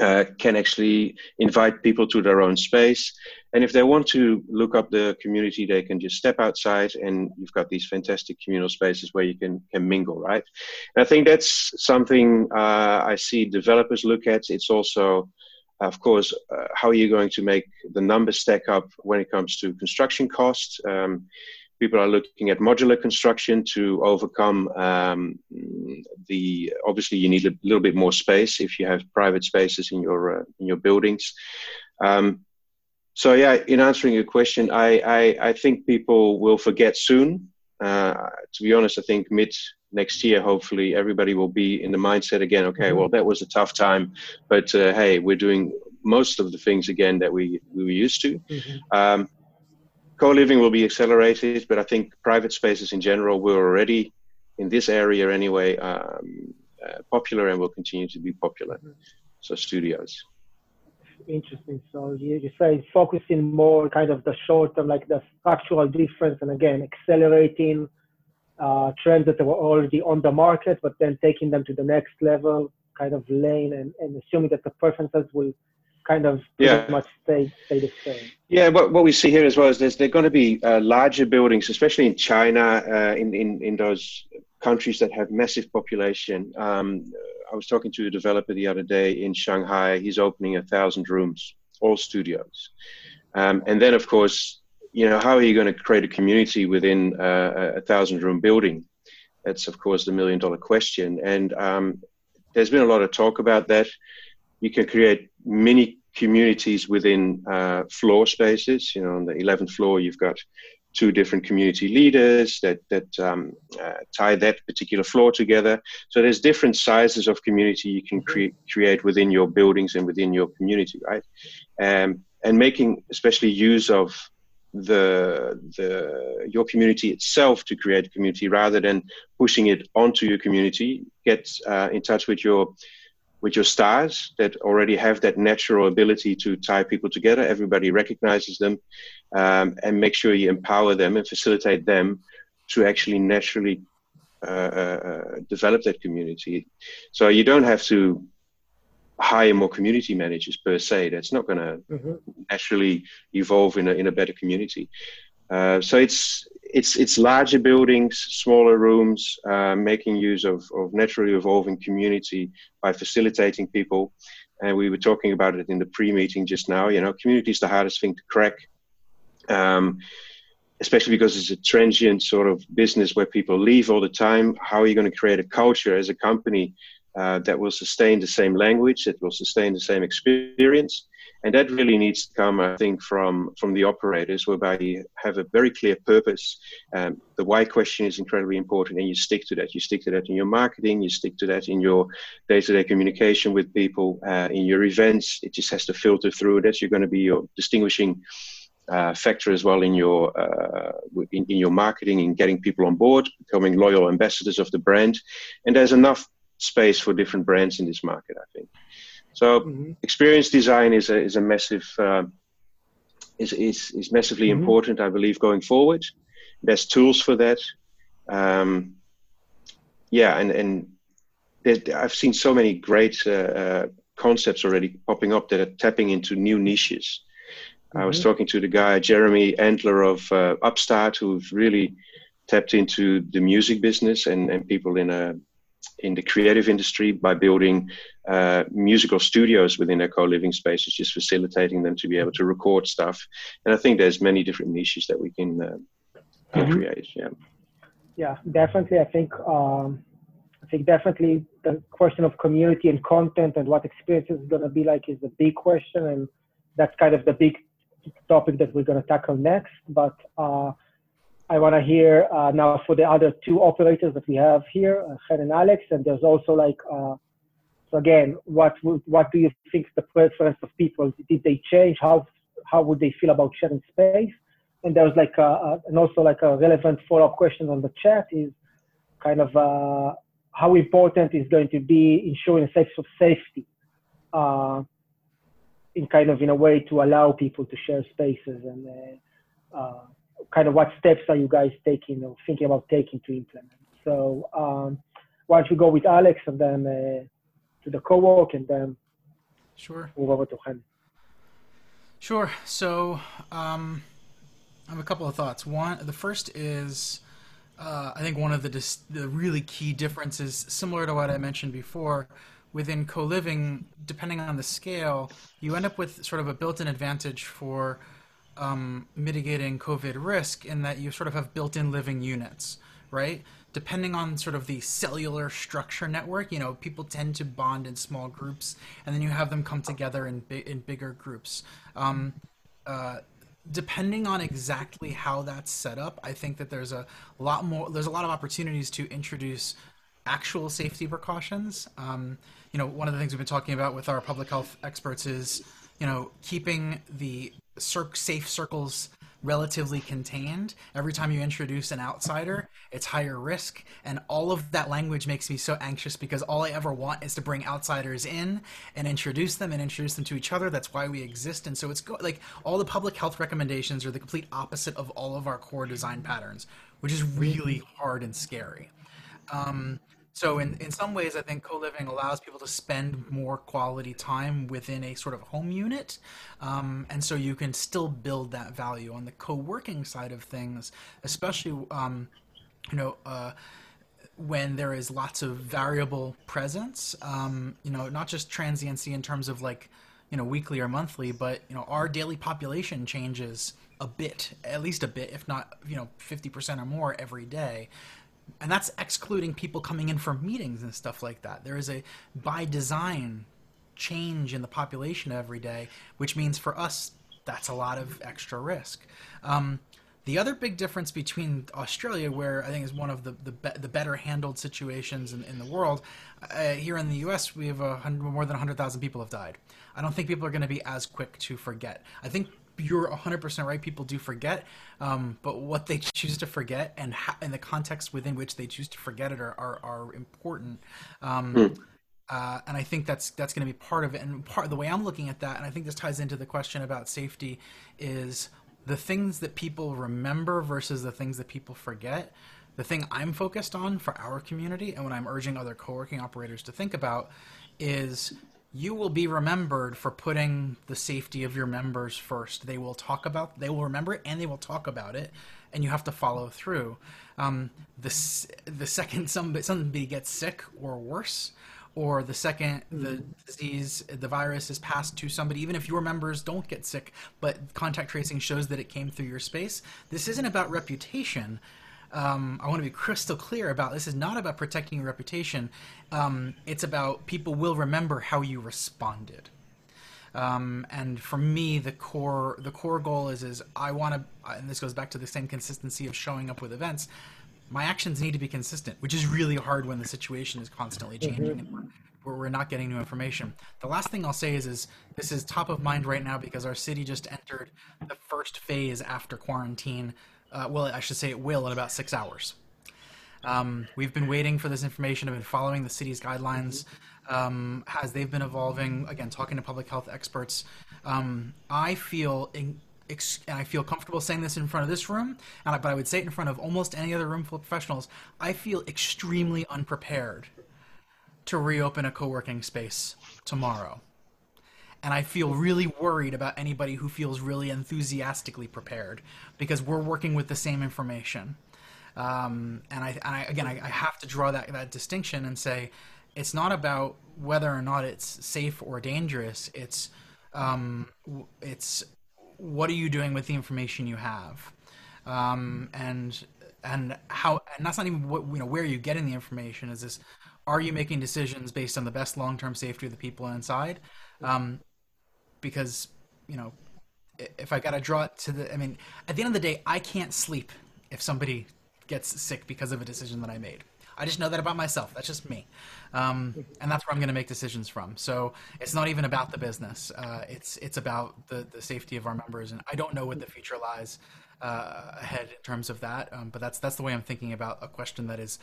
uh, can actually invite people to their own space. And if they want to look up the community, they can just step outside, and you've got these fantastic communal spaces where you can can mingle, right? And I think that's something uh, I see developers look at. It's also, of course, uh, how are you going to make the numbers stack up when it comes to construction costs? Um, people are looking at modular construction to overcome um, the obviously you need a little bit more space if you have private spaces in your uh, in your buildings um, so yeah in answering your question I, I, I think people will forget soon uh, to be honest i think mid next year hopefully everybody will be in the mindset again okay well that was a tough time but uh, hey we're doing most of the things again that we we were used to mm-hmm. um, co-living will be accelerated, but I think private spaces in general were already in this area anyway um, uh, popular and will continue to be popular. Mm-hmm. So studios. Interesting. So you, you say focusing more kind of the short term, like the structural difference, and again accelerating uh, trends that were already on the market, but then taking them to the next level, kind of lane, and, and assuming that the preferences will kind of yeah. much stay, stay the same. Yeah, what, what we see here as well is there's there are going to be uh, larger buildings, especially in China, uh, in, in, in those countries that have massive population. Um, I was talking to a developer the other day in Shanghai. He's opening a thousand rooms, all studios. Um, and then, of course, you know, how are you going to create a community within uh, a thousand room building? That's, of course, the million dollar question. And um, there's been a lot of talk about that. You can create mini communities within uh, floor spaces. You know, on the 11th floor, you've got two different community leaders that that um, uh, tie that particular floor together. So there's different sizes of community you can cre- create within your buildings and within your community, right? Um, and making especially use of the the your community itself to create community rather than pushing it onto your community. Get uh, in touch with your with your stars that already have that natural ability to tie people together. Everybody recognizes them, um, and make sure you empower them and facilitate them to actually naturally uh, uh, develop that community. So you don't have to hire more community managers per se. That's not going to mm-hmm. naturally evolve in a in a better community. Uh, so it's it's it's larger buildings, smaller rooms, uh, making use of, of naturally evolving community by facilitating people. And we were talking about it in the pre-meeting just now. You know, community is the hardest thing to crack, um, especially because it's a transient sort of business where people leave all the time. How are you going to create a culture as a company uh, that will sustain the same language, that will sustain the same experience? And that really needs to come, I think, from from the operators, whereby you have a very clear purpose. Um, the why question is incredibly important, and you stick to that. You stick to that in your marketing. You stick to that in your day-to-day communication with people, uh, in your events. It just has to filter through. That you're going to be your distinguishing. Uh, factor as well in your uh, in, in your marketing in getting people on board, becoming loyal ambassadors of the brand, and there's enough space for different brands in this market, I think. So mm-hmm. experience design is a is a massive uh, is, is is massively mm-hmm. important, I believe, going forward. There's tools for that. Um, yeah, and and I've seen so many great uh, uh, concepts already popping up that are tapping into new niches. Mm-hmm. I was mm-hmm. talking to the guy Jeremy Antler of uh, Upstart, who's really tapped into the music business and, and people in a in the creative industry by building uh, musical studios within their co-living spaces, just facilitating them to be able to record stuff. And I think there's many different niches that we can, uh, can mm-hmm. create. Yeah. Yeah, definitely. I think um, I think definitely the question of community and content and what experience is going to be like is a big question, and that's kind of the big topic that we're going to tackle next. But uh, I want to hear uh, now for the other two operators that we have here, uh, and Alex, and there's also like, uh, so again, what would, what do you think the preference of people? Did they change? How how would they feel about sharing space? And there's like, a, a, and also like a relevant follow-up question on the chat is kind of uh, how important is going to be ensuring a sense of safety uh, in kind of in a way to allow people to share spaces and uh, uh kind of what steps are you guys taking or thinking about taking to implement? So um, why don't you go with Alex and then uh, to the co-work and then sure move over to Chen. Sure. So um, I have a couple of thoughts. One, the first is uh, I think one of the dis- the really key differences, similar to what I mentioned before, within co-living, depending on the scale, you end up with sort of a built-in advantage for um, mitigating COVID risk in that you sort of have built-in living units, right? Depending on sort of the cellular structure network, you know, people tend to bond in small groups, and then you have them come together in bi- in bigger groups. Um, uh, depending on exactly how that's set up, I think that there's a lot more. There's a lot of opportunities to introduce actual safety precautions. Um, you know, one of the things we've been talking about with our public health experts is, you know, keeping the cir- safe circles relatively contained. Every time you introduce an outsider, it's higher risk. And all of that language makes me so anxious because all I ever want is to bring outsiders in and introduce them and introduce them to each other. That's why we exist. And so it's go- like all the public health recommendations are the complete opposite of all of our core design patterns, which is really hard and scary. Um, so in, in some ways, I think co-living allows people to spend more quality time within a sort of home unit. Um, and so you can still build that value on the co-working side of things, especially, um, you know, uh, when there is lots of variable presence, um, you know, not just transiency in terms of like, you know, weekly or monthly, but, you know, our daily population changes a bit, at least a bit, if not, you know, 50% or more every day and that's excluding people coming in for meetings and stuff like that. There is a by design change in the population every day, which means for us that's a lot of extra risk. Um, the other big difference between Australia, where I think is one of the the, be- the better handled situations in, in the world, uh, here in the U.S. we have a hundred, more than hundred thousand people have died. I don't think people are going to be as quick to forget. I think you're 100% right. People do forget, um, but what they choose to forget and ha- and the context within which they choose to forget it are are, are important. Um, hmm. uh, and I think that's that's going to be part of it. And part of the way I'm looking at that, and I think this ties into the question about safety, is the things that people remember versus the things that people forget. The thing I'm focused on for our community, and what I'm urging other co-working operators to think about, is you will be remembered for putting the safety of your members first. They will talk about, they will remember it, and they will talk about it, and you have to follow through. Um, the the second somebody, somebody gets sick or worse, or the second the mm-hmm. disease, the virus is passed to somebody, even if your members don't get sick, but contact tracing shows that it came through your space. This isn't about reputation um, I want to be crystal clear about this is not about protecting your reputation. Um, it's about people will remember how you responded. Um, and for me, the core the core goal is is I want to, and this goes back to the same consistency of showing up with events. My actions need to be consistent, which is really hard when the situation is constantly mm-hmm. changing mm-hmm. and we're, we're not getting new information. The last thing I'll say is is this is top of mind right now because our city just entered the first phase after quarantine uh, well, I should say it will in about six hours. Um, we've been waiting for this information. I've been following the city's guidelines um, as they've been evolving. Again, talking to public health experts. Um, I feel in, ex- and I feel comfortable saying this in front of this room, I, but I would say it in front of almost any other room full of professionals. I feel extremely unprepared to reopen a co-working space tomorrow and I feel really worried about anybody who feels really enthusiastically prepared because we're working with the same information. Um, and I, and I again, I, I, have to draw that that distinction and say it's not about whether or not it's safe or dangerous. It's um, it's what are you doing with the information you have, um, and and how and that's not even what you know where are you getting the information. Is this are you making decisions based on the best long term safety of the people inside? Um, because you know if I got to draw it to the, I mean, at the end of the day, I can't sleep if somebody gets sick because of a decision that I made. I just know that about myself. That's just me, um, and that's where I'm going to make decisions from. So it's not even about the business. Uh, it's it's about the the safety of our members, and I don't know what the future lies uh, ahead in terms of that. Um, but that's that's the way I'm thinking about a question that is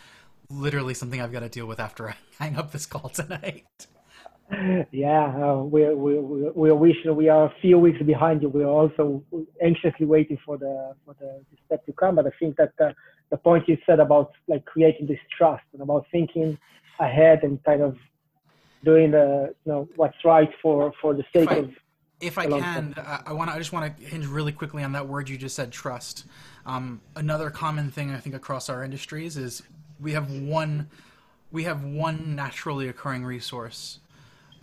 literally something I've got to deal with after I hang up this call tonight yeah, uh, we're, we're, we're wishing we are a few weeks behind you. We're also anxiously waiting for the for the, the step to come. But I think that the, the point you said about like creating this trust and about thinking ahead and kind of doing the you know what's right for for the sake if I, of. If I can, I want I just want to hinge really quickly on that word you just said, trust. Um, another common thing I think across our industries is we have one we have one naturally occurring resource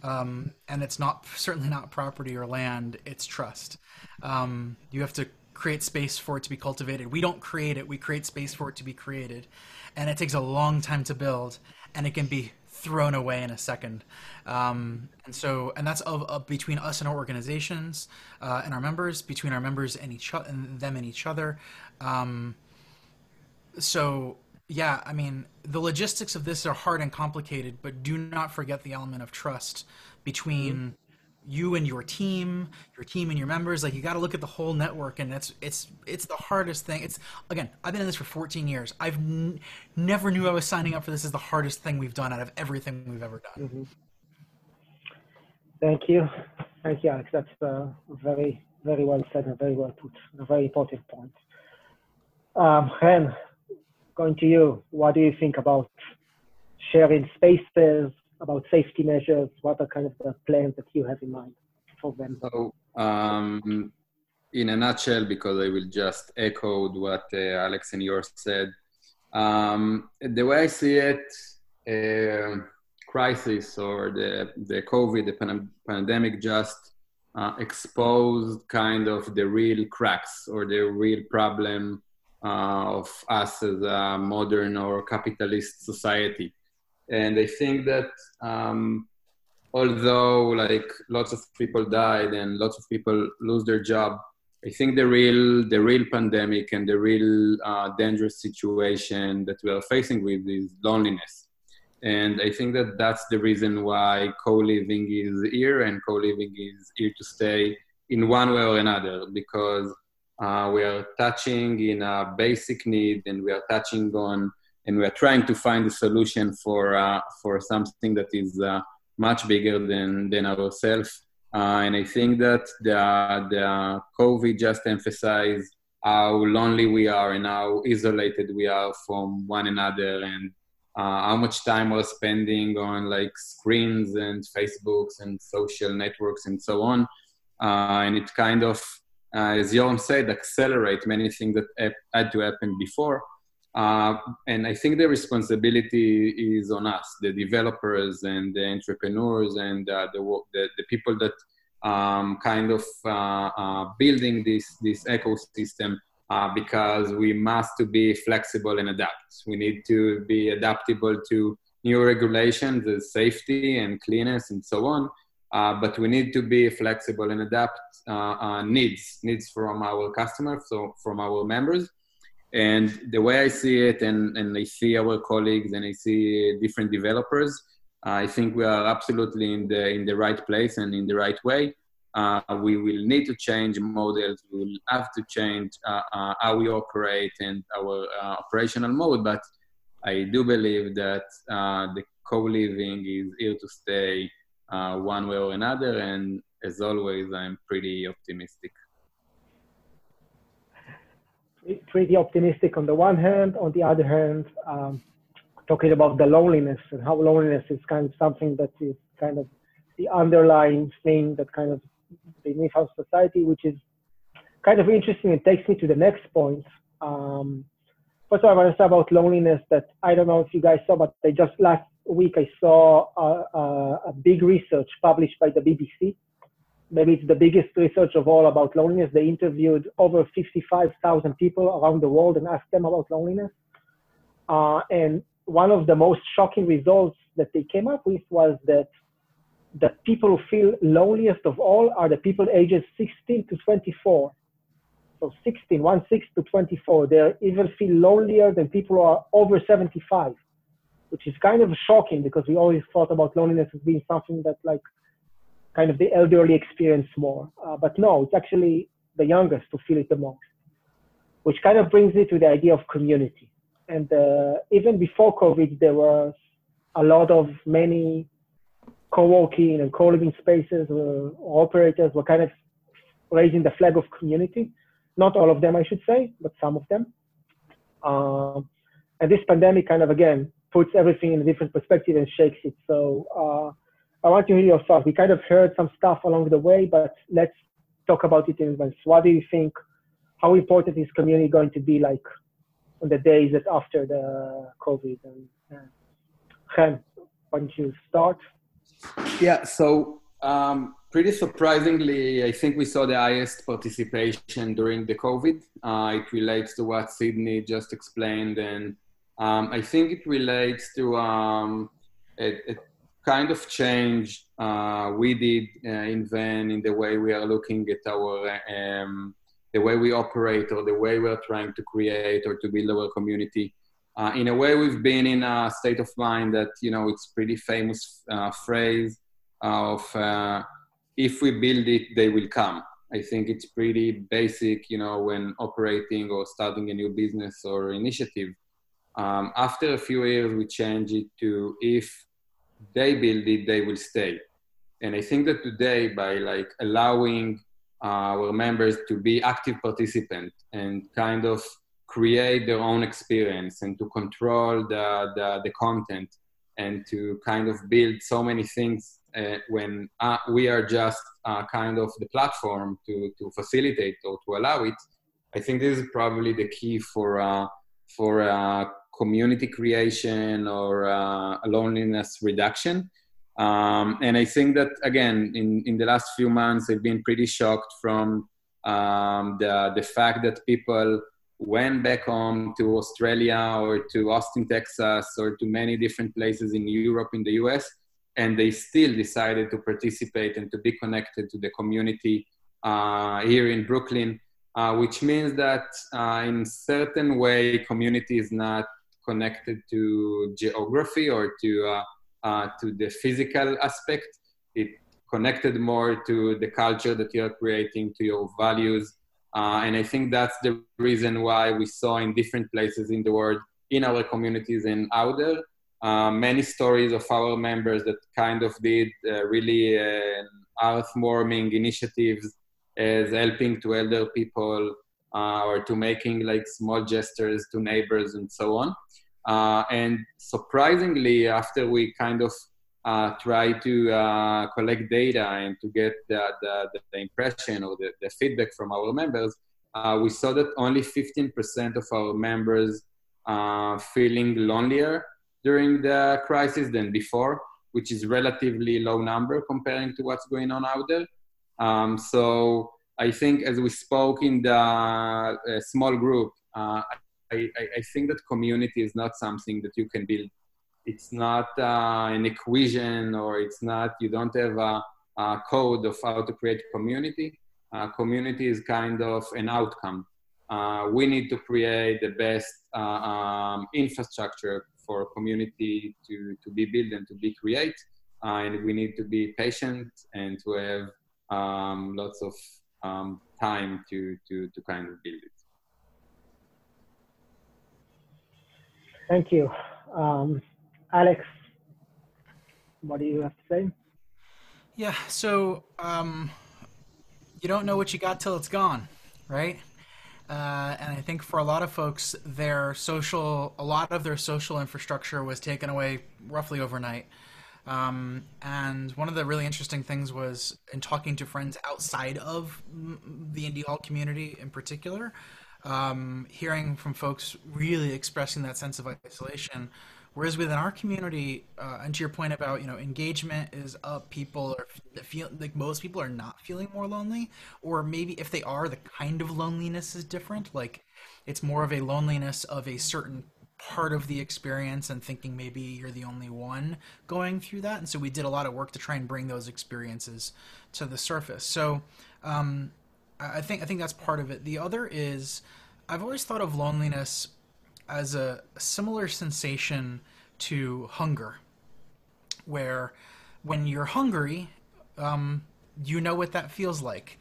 um, and it's not certainly not property or land; it's trust. Um, you have to create space for it to be cultivated. We don't create it; we create space for it to be created, and it takes a long time to build, and it can be thrown away in a second. Um, and so, and that's of, of, between us and our organizations uh, and our members, between our members and each and them and each other. Um, so yeah, I mean, the logistics of this are hard and complicated, but do not forget the element of trust between you and your team, your team and your members. Like you got to look at the whole network, and it's it's it's the hardest thing. It's again, I've been in this for 14 years. I've n- never knew I was signing up for this. Is the hardest thing we've done out of everything we've ever done. Mm-hmm. Thank you, thank you, Alex. That's uh, very very well said and very well put. A very important point. Um, Chen, going to you. What do you think about sharing spaces? about safety measures? What are kind of the plans that you have in mind for them? So, um, in a nutshell, because I will just echo what uh, Alex and yours said, um, the way I see it, uh, crisis or the, the COVID, the pan- pandemic just uh, exposed kind of the real cracks or the real problem of us as a modern or capitalist society and I think that um, although like lots of people died and lots of people lose their job, I think the real the real pandemic and the real uh, dangerous situation that we are facing with is loneliness. And I think that that's the reason why co-living is here and co-living is here to stay in one way or another because uh, we are touching in a basic need and we are touching on and we are trying to find a solution for uh, for something that is uh, much bigger than than ourselves. Uh, and I think that the the COVID just emphasized how lonely we are and how isolated we are from one another and uh, how much time we're spending on like screens and Facebooks and social networks and so on. Uh, and it kind of, uh, as Jorn said, accelerate many things that had to happen before. Uh, and I think the responsibility is on us, the developers and the entrepreneurs and uh, the, the, the people that um, kind of uh, uh building this this ecosystem uh, because we must to be flexible and adapt. We need to be adaptable to new regulations, safety and cleanness and so on. Uh, but we need to be flexible and adapt needs needs from our customers, so from our members and the way I see it, and, and I see our colleagues and I see different developers, I think we are absolutely in the in the right place and in the right way. Uh, we will need to change models. We will have to change uh, uh, how we operate and our uh, operational mode. But I do believe that uh, the co-living is here to stay uh, one way or another. And as always, I'm pretty optimistic pretty optimistic on the one hand. On the other hand, um, talking about the loneliness and how loneliness is kind of something that is kind of the underlying thing that kind of beneath our society, which is kind of interesting. It takes me to the next point. Um, first of all, I want to say about loneliness that I don't know if you guys saw, but they just last week I saw a, a, a big research published by the BBC maybe it's the biggest research of all about loneliness. They interviewed over 55,000 people around the world and asked them about loneliness. Uh, and one of the most shocking results that they came up with was that the people who feel loneliest of all are the people ages 16 to 24. So 16, 1 6 to 24. They even feel lonelier than people who are over 75, which is kind of shocking because we always thought about loneliness as being something that like kind of the elderly experience more. Uh, but no, it's actually the youngest who feel it the most, which kind of brings me to the idea of community. And uh, even before COVID, there was a lot of many co-working and co-living spaces or operators were kind of raising the flag of community. Not all of them, I should say, but some of them. Um, and this pandemic kind of again puts everything in a different perspective and shakes it. So uh, I want to hear your thoughts. We kind of heard some stuff along the way, but let's talk about it in advance. What do you think? How important is community going to be like on the days that after the COVID? And uh, why don't you start? Yeah. So um, pretty surprisingly, I think we saw the highest participation during the COVID. Uh, it relates to what Sydney just explained, and um, I think it relates to um, it, it kind of change uh, we did uh, in Venn in the way we are looking at our um, the way we operate or the way we're trying to create or to build our community. Uh, in a way, we've been in a state of mind that you know it's pretty famous uh, phrase of uh, if we build it, they will come. I think it's pretty basic, you know, when operating or starting a new business or initiative. Um, after a few years, we change it to if they build it, they will stay. And I think that today, by like allowing uh, our members to be active participants and kind of create their own experience and to control the, the, the content and to kind of build so many things uh, when uh, we are just uh, kind of the platform to, to facilitate or to allow it, I think this is probably the key for uh, for uh, community creation or uh, loneliness reduction. Um, and I think that again, in, in the last few months, I've been pretty shocked from um, the the fact that people went back home to Australia or to Austin, Texas, or to many different places in Europe, in the US, and they still decided to participate and to be connected to the community uh, here in Brooklyn, uh, which means that uh, in certain way, community is not connected to geography or to uh, uh, to the physical aspect. It connected more to the culture that you are creating, to your values, uh, and I think that's the reason why we saw in different places in the world, in our communities and out there, uh, many stories of our members that kind of did uh, really uh, earth-warming initiatives as helping to elder people uh, or to making like small gestures to neighbors and so on. Uh, and surprisingly, after we kind of uh, try to uh, collect data and to get the, the, the impression or the, the, feedback from our members, uh, we saw that only 15% of our members are feeling lonelier during the crisis than before, which is relatively low number comparing to what's going on out there. Um, so I think as we spoke in the uh, small group, uh, I, I, think that community is not something that you can build. It's not uh, an equation or it's not you don't have a, a code of how to create community. Community is kind of an outcome. Uh, we need to create the best uh, um, infrastructure for community to, to be built and to be created uh, and we need to be patient and to have um, lots of um, time to, to, to kind of build it thank you um, Alex, what do you have to say? Yeah, so um, you don't know what you got till it's gone, right? Uh, and I think for a lot of folks, their social, a lot of their social infrastructure was taken away roughly overnight. Um, and one of the really interesting things was in talking to friends outside of the Indy Hall community in particular, um, hearing from folks really expressing that sense of isolation Whereas within our community, uh, and to your point about you know engagement is up, people are feel like most people are not feeling more lonely, or maybe if they are, the kind of loneliness is different. Like it's more of a loneliness of a certain part of the experience and thinking maybe you're the only one going through that. And so we did a lot of work to try and bring those experiences to the surface. So um, I think I think that's part of it. The other is I've always thought of loneliness as a similar sensation to hunger, where when you're hungry, um, you know what that feels like.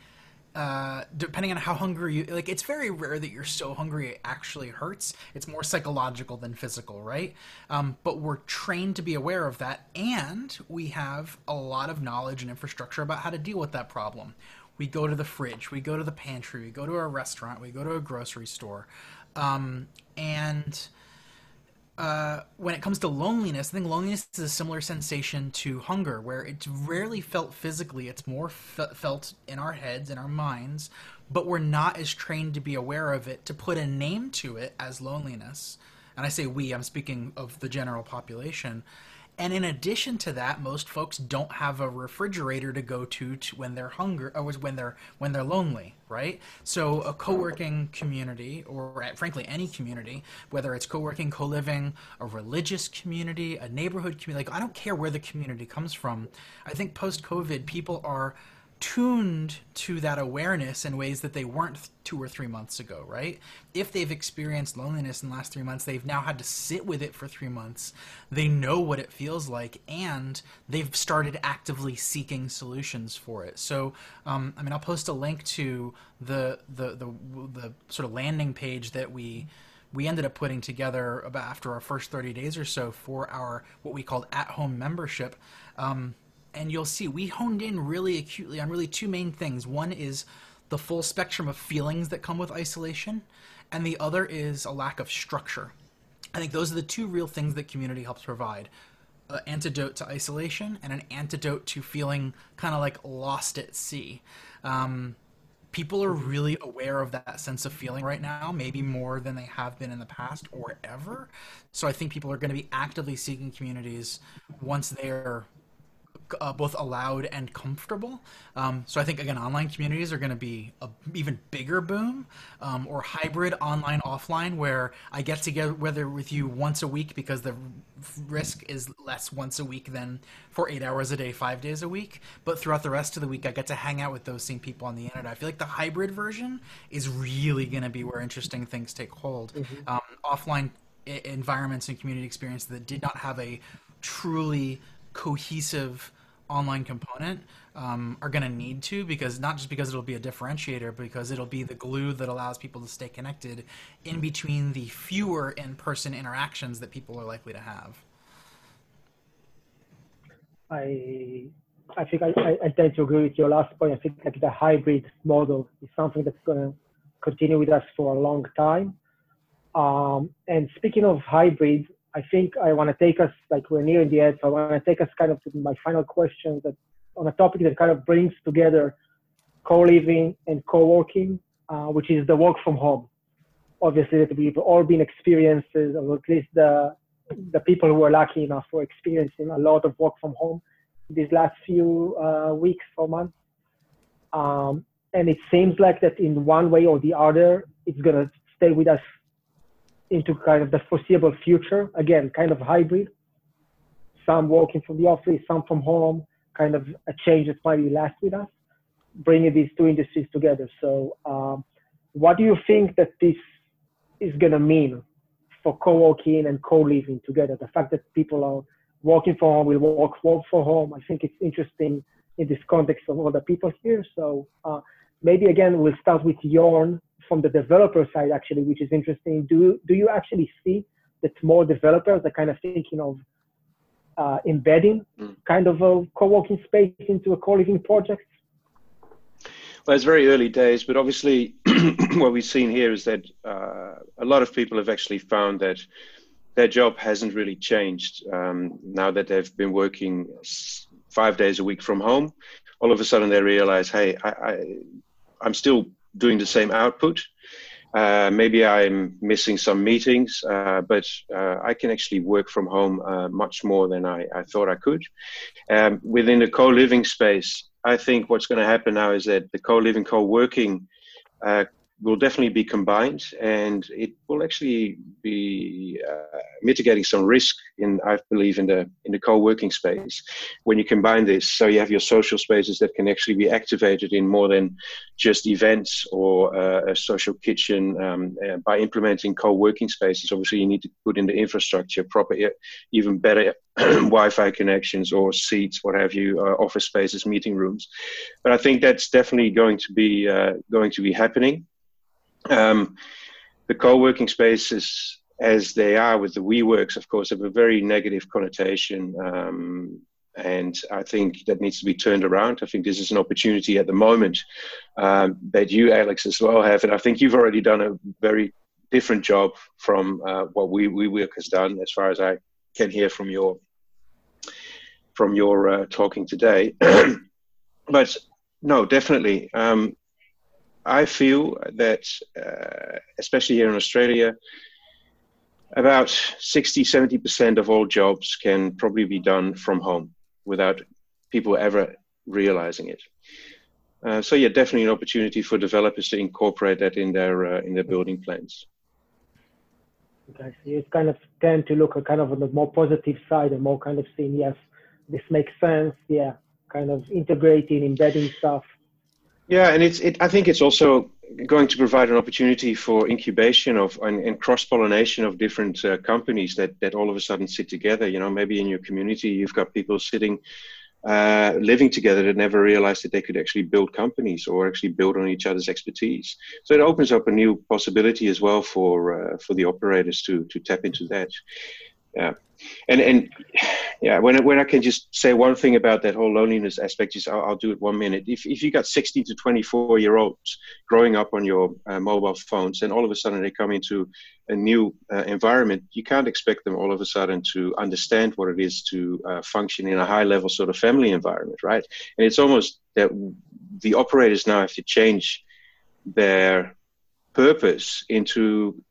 Uh, depending on how hungry you like it's very rare that you're so hungry it actually hurts. It's more psychological than physical right? Um, but we're trained to be aware of that and we have a lot of knowledge and infrastructure about how to deal with that problem. We go to the fridge we go to the pantry we go to a restaurant we go to a grocery store um, and uh, when it comes to loneliness, I think loneliness is a similar sensation to hunger, where it's rarely felt physically. It's more f- felt in our heads, in our minds, but we're not as trained to be aware of it, to put a name to it as loneliness. And I say we, I'm speaking of the general population. And in addition to that, most folks don't have a refrigerator to go to, to when they're hungry or uh, when they're when they're lonely, right? So a co-working community, or uh, frankly any community, whether it's co-working, co-living, a religious community, a neighborhood community, like I don't care where the community comes from. I think post-COVID, people are tuned to that awareness in ways that they weren't two or three months ago, right? If they've experienced loneliness in the last three months, they've now had to sit with it for three months. They know what it feels like, and they've started actively seeking solutions for it. So, um, I mean, I'll post a link to the, the the the sort of landing page that we we ended up putting together about after our first 30 days or so for our what we called at home membership. Um, and you'll see we honed in really acutely on really two main things. One is the full spectrum of feelings that come with isolation, and the other is a lack of structure. I think those are the two real things that community helps provide an antidote to isolation and an antidote to feeling kind of like lost at sea. Um, people are really aware of that sense of feeling right now, maybe more than they have been in the past or ever. So I think people are going to be actively seeking communities once they're uh, both allowed and comfortable. Um, so I think again, online communities are going to be a even bigger boom, um, or hybrid online offline, where I get together whether with you once a week because the risk is less once a week than for eight hours a day, five days a week. But throughout the rest of the week, I get to hang out with those same people on the internet. I feel like the hybrid version is really going to be where interesting things take hold. Mm-hmm. Um, offline environments and community experience that did not have a truly cohesive online component um, are going to need to because not just because it'll be a differentiator, because it'll be the glue that allows people to stay connected in between the fewer in-person interactions that people are likely to have. I I think I, I, tend to agree with your last point. I think like the hybrid model is something that's going to continue with us for a long time. Um, and speaking of hybrid, I think I want to take us, like we're nearing the end, so I want to take us kind of to my final question that on a topic that kind of brings together co-living and co-working, uh, which is the work from home. Obviously, that we've all been experiences, or at least the the people who are lucky enough for experiencing a lot of work from home these last few uh, weeks or months. Um, and it seems like that in one way or the other, it's going to stay with us into kind of the foreseeable future. Again, kind of hybrid. Some working from the office, some from home, kind of a change that might last with us, bringing these two industries together. So, um, what do you think that this is going to mean for co-working and co-living together? The fact that people are working from home will work, work from home. I think it's interesting in this context of all the people here. So uh, maybe again, we'll start with Jorn from the developer side actually, which is interesting. Do do you actually see that more developers are kind of thinking of uh, embedding mm. kind of a co-working space into a co-living project? Well, it's very early days, but obviously, what we've seen here is that uh, a lot of people have actually found that their job hasn't really changed um, now that they've been working five days a week from home. All of a sudden, they realize, hey, I, I, I'm still doing the same output. Uh, maybe I'm missing some meetings, uh, but uh, I can actually work from home uh, much more than I, I thought I could. Um, within the co living space, I think what's going to happen now is that the co living, co working uh, will definitely be combined and it will actually be uh, mitigating some risk in i believe in the in the co-working space when you combine this. So you have your social spaces that can actually be activated in more than just events or uh, a social kitchen um, uh, by implementing co-working spaces. Obviously you need to put in the infrastructure proper even better wi-fi connections or seats what have you uh, office spaces meeting rooms. But i think that's definitely going to be uh, going to be happening um, the co-working spaces, as they are with the WeWorks, of course, have a very negative connotation. Um, and I think that needs to be turned around. I think this is an opportunity at the moment um, that you, Alex, as well have. And I think you've already done a very different job from uh, what we WeWork has done, as far as I can hear from your from your uh, talking today. but no, definitely. Um, I feel that, uh, especially here in Australia, about 60, 70% of all jobs can probably be done from home without people ever realizing it. Uh, so yeah, definitely an opportunity for developers to incorporate that in their uh, in their building plans. Okay, so you kind of tend to look at kind of on the more positive side and more kind of saying yes, this makes sense. Yeah, kind of integrating, embedding stuff. Yeah, and it's it. I think it's also going to provide an opportunity for incubation of and, and cross pollination of different uh, companies that that all of a sudden sit together. You know, maybe in your community you've got people sitting. Uh, living together that never realized that they could actually build companies or actually build on each other's expertise. So it opens up a new possibility as well for uh, for the operators to to tap into that. Yeah and and yeah, when when I can just say one thing about that whole loneliness aspect, is I'll, I'll do it one minute. If if you got 16 to 24 year olds growing up on your uh, mobile phones, and all of a sudden they come into a new uh, environment, you can't expect them all of a sudden to understand what it is to uh, function in a high level sort of family environment, right? And it's almost that the operators now have to change their purpose into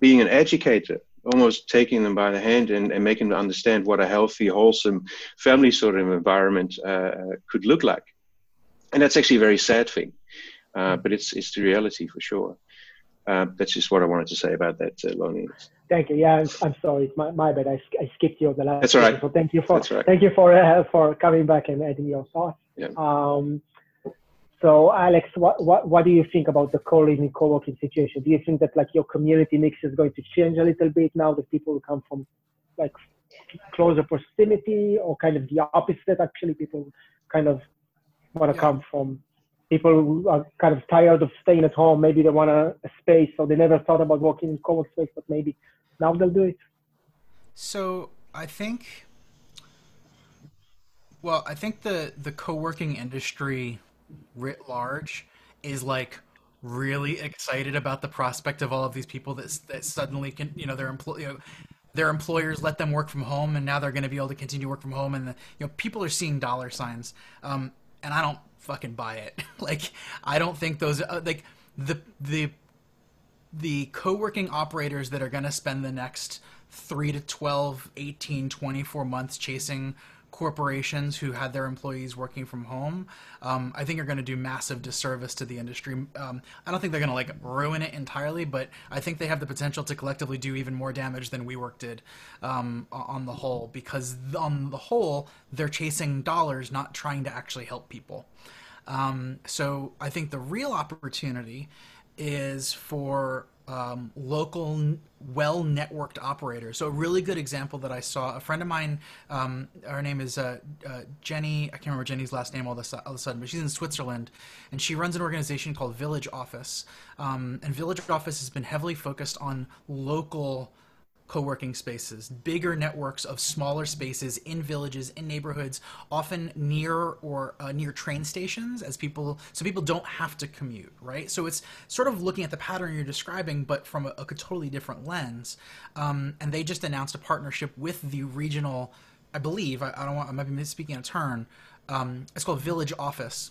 being an educator almost taking them by the hand and, and making them understand what a healthy, wholesome family sort of environment uh, could look like. And that's actually a very sad thing, uh, but it's it's the reality for sure. Uh, that's just what I wanted to say about that uh, loneliness. Thank you. Yeah, I'm, I'm sorry. My, my bad. I, I skipped you the last. That's all right. So thank you for right. thank you for uh, for coming back and adding your thoughts. Yeah. Um, so, Alex, what, what, what do you think about the co-living, co-working situation? Do you think that like your community mix is going to change a little bit now that people come from like closer proximity, or kind of the opposite? Actually, people kind of want to yeah. come from people who are kind of tired of staying at home. Maybe they want a, a space, so they never thought about working in co-working space, but maybe now they'll do it. So I think, well, I think the the co-working industry writ large is like really excited about the prospect of all of these people that that suddenly can you know their employ you know, their employers let them work from home and now they're going to be able to continue to work from home and the, you know people are seeing dollar signs. Um, and I don't fucking buy it. Like I don't think those uh, like the the the co-working operators that are going to spend the next 3 to 12 18 24 months chasing corporations who had their employees working from home, um, I think are going to do massive disservice to the industry. Um, I don't think they're going to like ruin it entirely, but I think they have the potential to collectively do even more damage than WeWork did um, on the whole, because on the whole, they're chasing dollars, not trying to actually help people. Um, so I think the real opportunity is for um, local, well networked operators. So, a really good example that I saw a friend of mine, um, her name is uh, uh, Jenny, I can't remember Jenny's last name all, of a sudden, but she's in Switzerland and she runs an organization called Village Office. Um, and Village Office has been heavily focused on local co-working spaces bigger networks of smaller spaces in villages in neighborhoods often near or uh, near train stations as people so people don't have to commute right? So it's sort of looking at the pattern you're describing but from a, a totally different lens. Um, and they just announced a partnership with the regional i believe i, I don't want i might be misspeaking a turn um, it's called village office.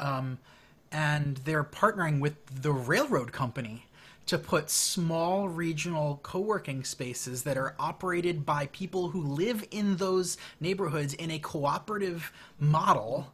Um, and they're partnering with the railroad company to put small regional co-working spaces that are operated by people who live in those neighborhoods in a cooperative model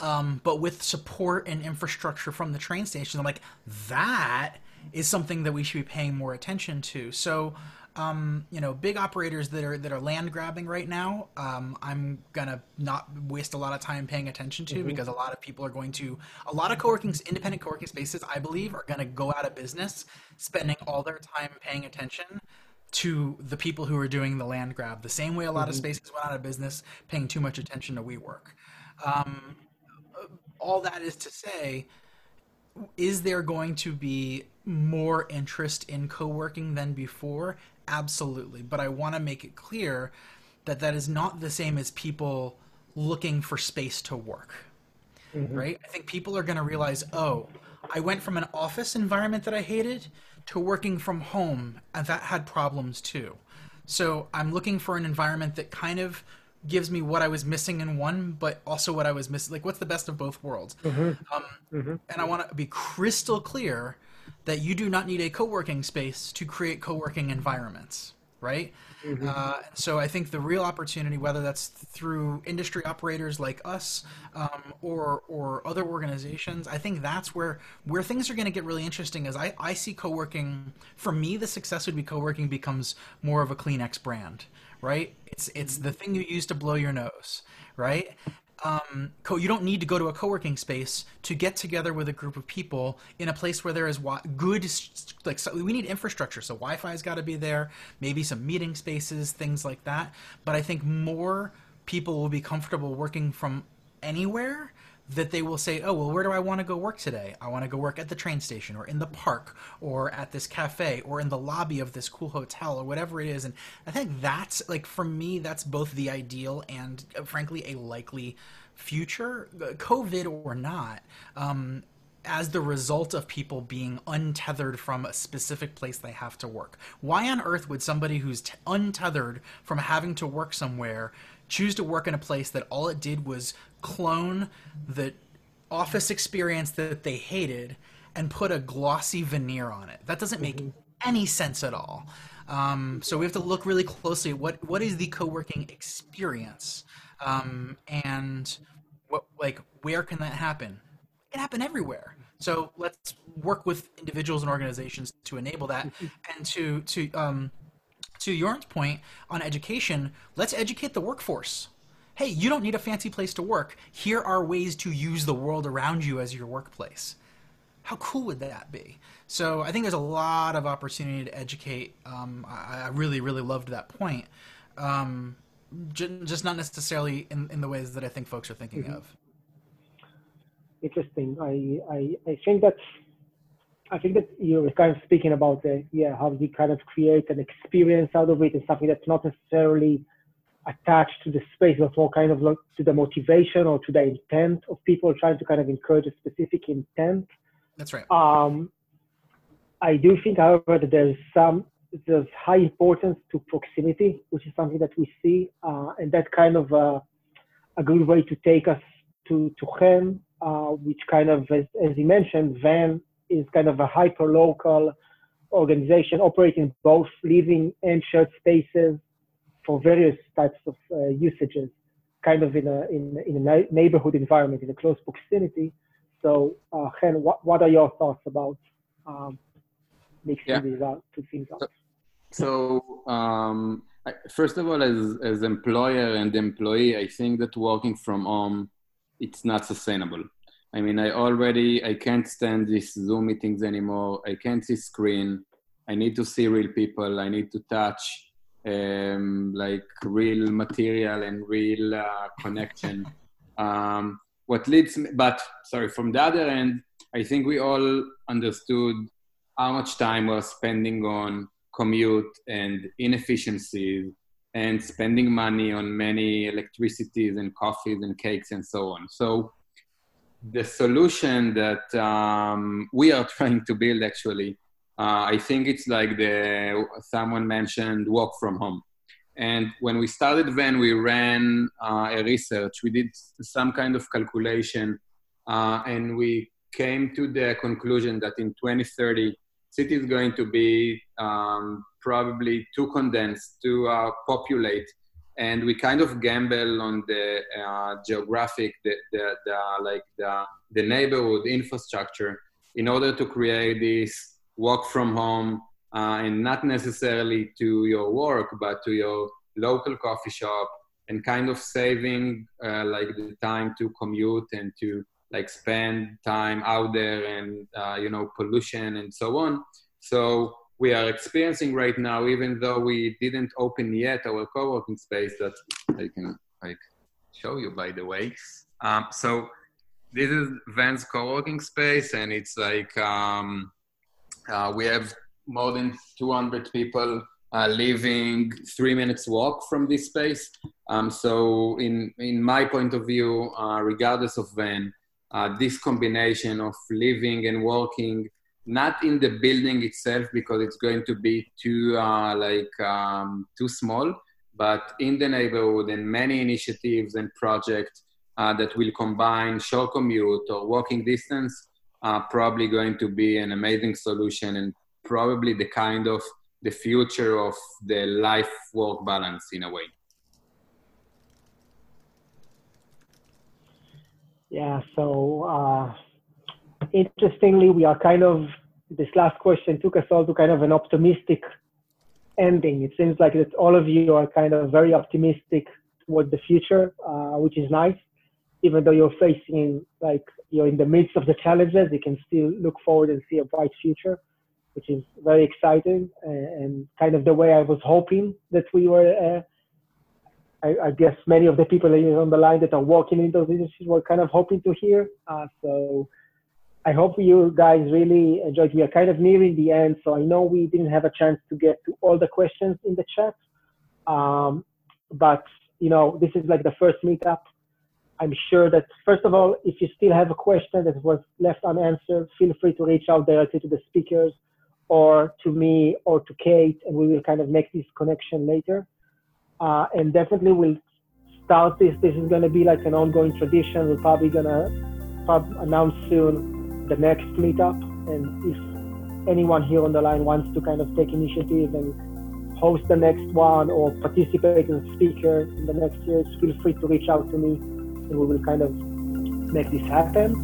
um, but with support and infrastructure from the train station. I'm like that is something that we should be paying more attention to. So um, you know, big operators that are that are land grabbing right now, um, I'm gonna not waste a lot of time paying attention to mm-hmm. because a lot of people are going to a lot of co-working independent co-working spaces, I believe, are gonna go out of business, spending all their time paying attention to the people who are doing the land grab. The same way a lot mm-hmm. of spaces went out of business, paying too much attention to WeWork. Um, all that is to say, is there going to be more interest in co-working than before absolutely but i want to make it clear that that is not the same as people looking for space to work mm-hmm. right i think people are going to realize oh i went from an office environment that i hated to working from home and that had problems too so i'm looking for an environment that kind of gives me what I was missing in one, but also what I was missing. Like, what's the best of both worlds? Mm-hmm. Um, mm-hmm. And I want to be crystal clear that you do not need a co-working space to create co-working environments right mm-hmm. uh, so i think the real opportunity whether that's through industry operators like us um, or or other organizations i think that's where where things are going to get really interesting is I, I see co-working for me the success would be co-working becomes more of a kleenex brand right? It's it's the thing you use to blow your nose, right? Um, co- you don't need to go to a co-working space to get together with a group of people in a place where there is wi- good like so we need infrastructure. So wi-fi's got to be there maybe some meeting spaces things like that. But i think more people will be comfortable working from anywhere that they will say, oh, well, where do I want to go work today? I want to go work at the train station or in the park or at this cafe or in the lobby of this cool hotel or whatever it is. And I think that's, like, for me, that's both the ideal and, uh, frankly, a likely future, uh, COVID or not. Um, as the result of people being untethered from a specific place they have to work. Why on earth would somebody who's t- untethered from having to work somewhere choose to work in a place that all it did was clone the office experience that they hated and put a glossy veneer on it. That doesn't make mm-hmm. any sense at all. Um, so we have to look really closely at what what is the co-working experience, um, and what like where can that happen? It can happen everywhere. So let's work with individuals and organizations to enable that, and to to um, to Jorn's point on education, let's educate the workforce. Hey, you don't need a fancy place to work. Here are ways to use the world around you as your workplace. How cool would that be? So I think there's a lot of opportunity to educate. Um, I, I, really, really loved that point. Um, j- just not necessarily in, in the ways that I think folks are thinking mm-hmm. of. Interesting. I, I, I think that's I think that you're kind of speaking about the yeah how you kind of create an experience out of it and something that's not necessarily attached to the space, but more kind of like to the motivation or to the intent of people trying to kind of encourage a specific intent. That's right. Um, I do think, however, that there's some there's high importance to proximity, which is something that we see, uh, and that kind of uh, a good way to take us to to Chen, uh, which kind of, as, as he mentioned, Venn is kind of a hyper-local organization operating both living and shared spaces for various types of uh, usages, kind of in a, in, in a neighborhood environment, in a close proximity. So, uh, Chen, what, what are your thoughts about um, mixing yeah. these out, two things up? So, um, first of all, as, as employer and employee, I think that working from home, it's not sustainable. I mean, I already I can't stand these Zoom meetings anymore. I can't see screen. I need to see real people. I need to touch um, like real material and real uh, connection. Um, what leads me, but sorry, from the other end, I think we all understood how much time we're spending on commute and inefficiencies and spending money on many electricities and coffees and cakes and so on. So the solution that um, we are trying to build actually uh, i think it's like the someone mentioned work from home. And when we started Venn, we ran uh, a research. We did some kind of calculation uh, and we came to the conclusion that in 2030 city is going to be um, probably too condensed to uh, populate. And we kind of gamble on the uh, geographic, the, the, the, like the, the neighborhood infrastructure in order to create this work from home uh, and not necessarily to your work, but to your local coffee shop and kind of saving uh, like the time to commute and to like spend time out there and uh, you know pollution and so on. So we are experiencing right now, even though we didn't open yet our co-working space that I can like show you by the way. Um, so this is Venn's co-working space and it's like um, uh, we have more than 200 people uh, living three minutes walk from this space. Um, so in, in my point of view, uh, regardless of when, uh, this combination of living and working not in the building itself because it's going to be too uh, like um, too small but in the neighborhood and many initiatives and projects uh, that will combine short commute or walking distance are probably going to be an amazing solution and probably the kind of the future of the life work balance in a way yeah so uh interestingly, we are kind of, this last question took us all to kind of an optimistic ending. It seems like that all of you are kind of very optimistic toward the future, uh, which is nice. Even though you're facing like you're in the midst of the challenges, you can still look forward and see a bright future, which is very exciting and kind of the way I was hoping that we were. Uh, I, I, guess many of the people on the line that are working in those industries were kind of hoping to hear. Uh, so I hope you guys really enjoyed. We are kind of nearing the end, so I know we didn't have a chance to get to all the questions in the chat. Um, but you know, this is like the first meetup. I'm sure that first of all, if you still have a question that was left unanswered, feel free to reach out directly to the speakers or to me or to Kate, and we will kind of make this connection later. Uh, and definitely we'll start this. This is going to be like an ongoing tradition. We're probably going to announce soon the next meetup. And if anyone here on the line wants to kind of take initiative and host the next one or participate as a speaker in the next years, feel free to reach out to me and we will kind of make this happen.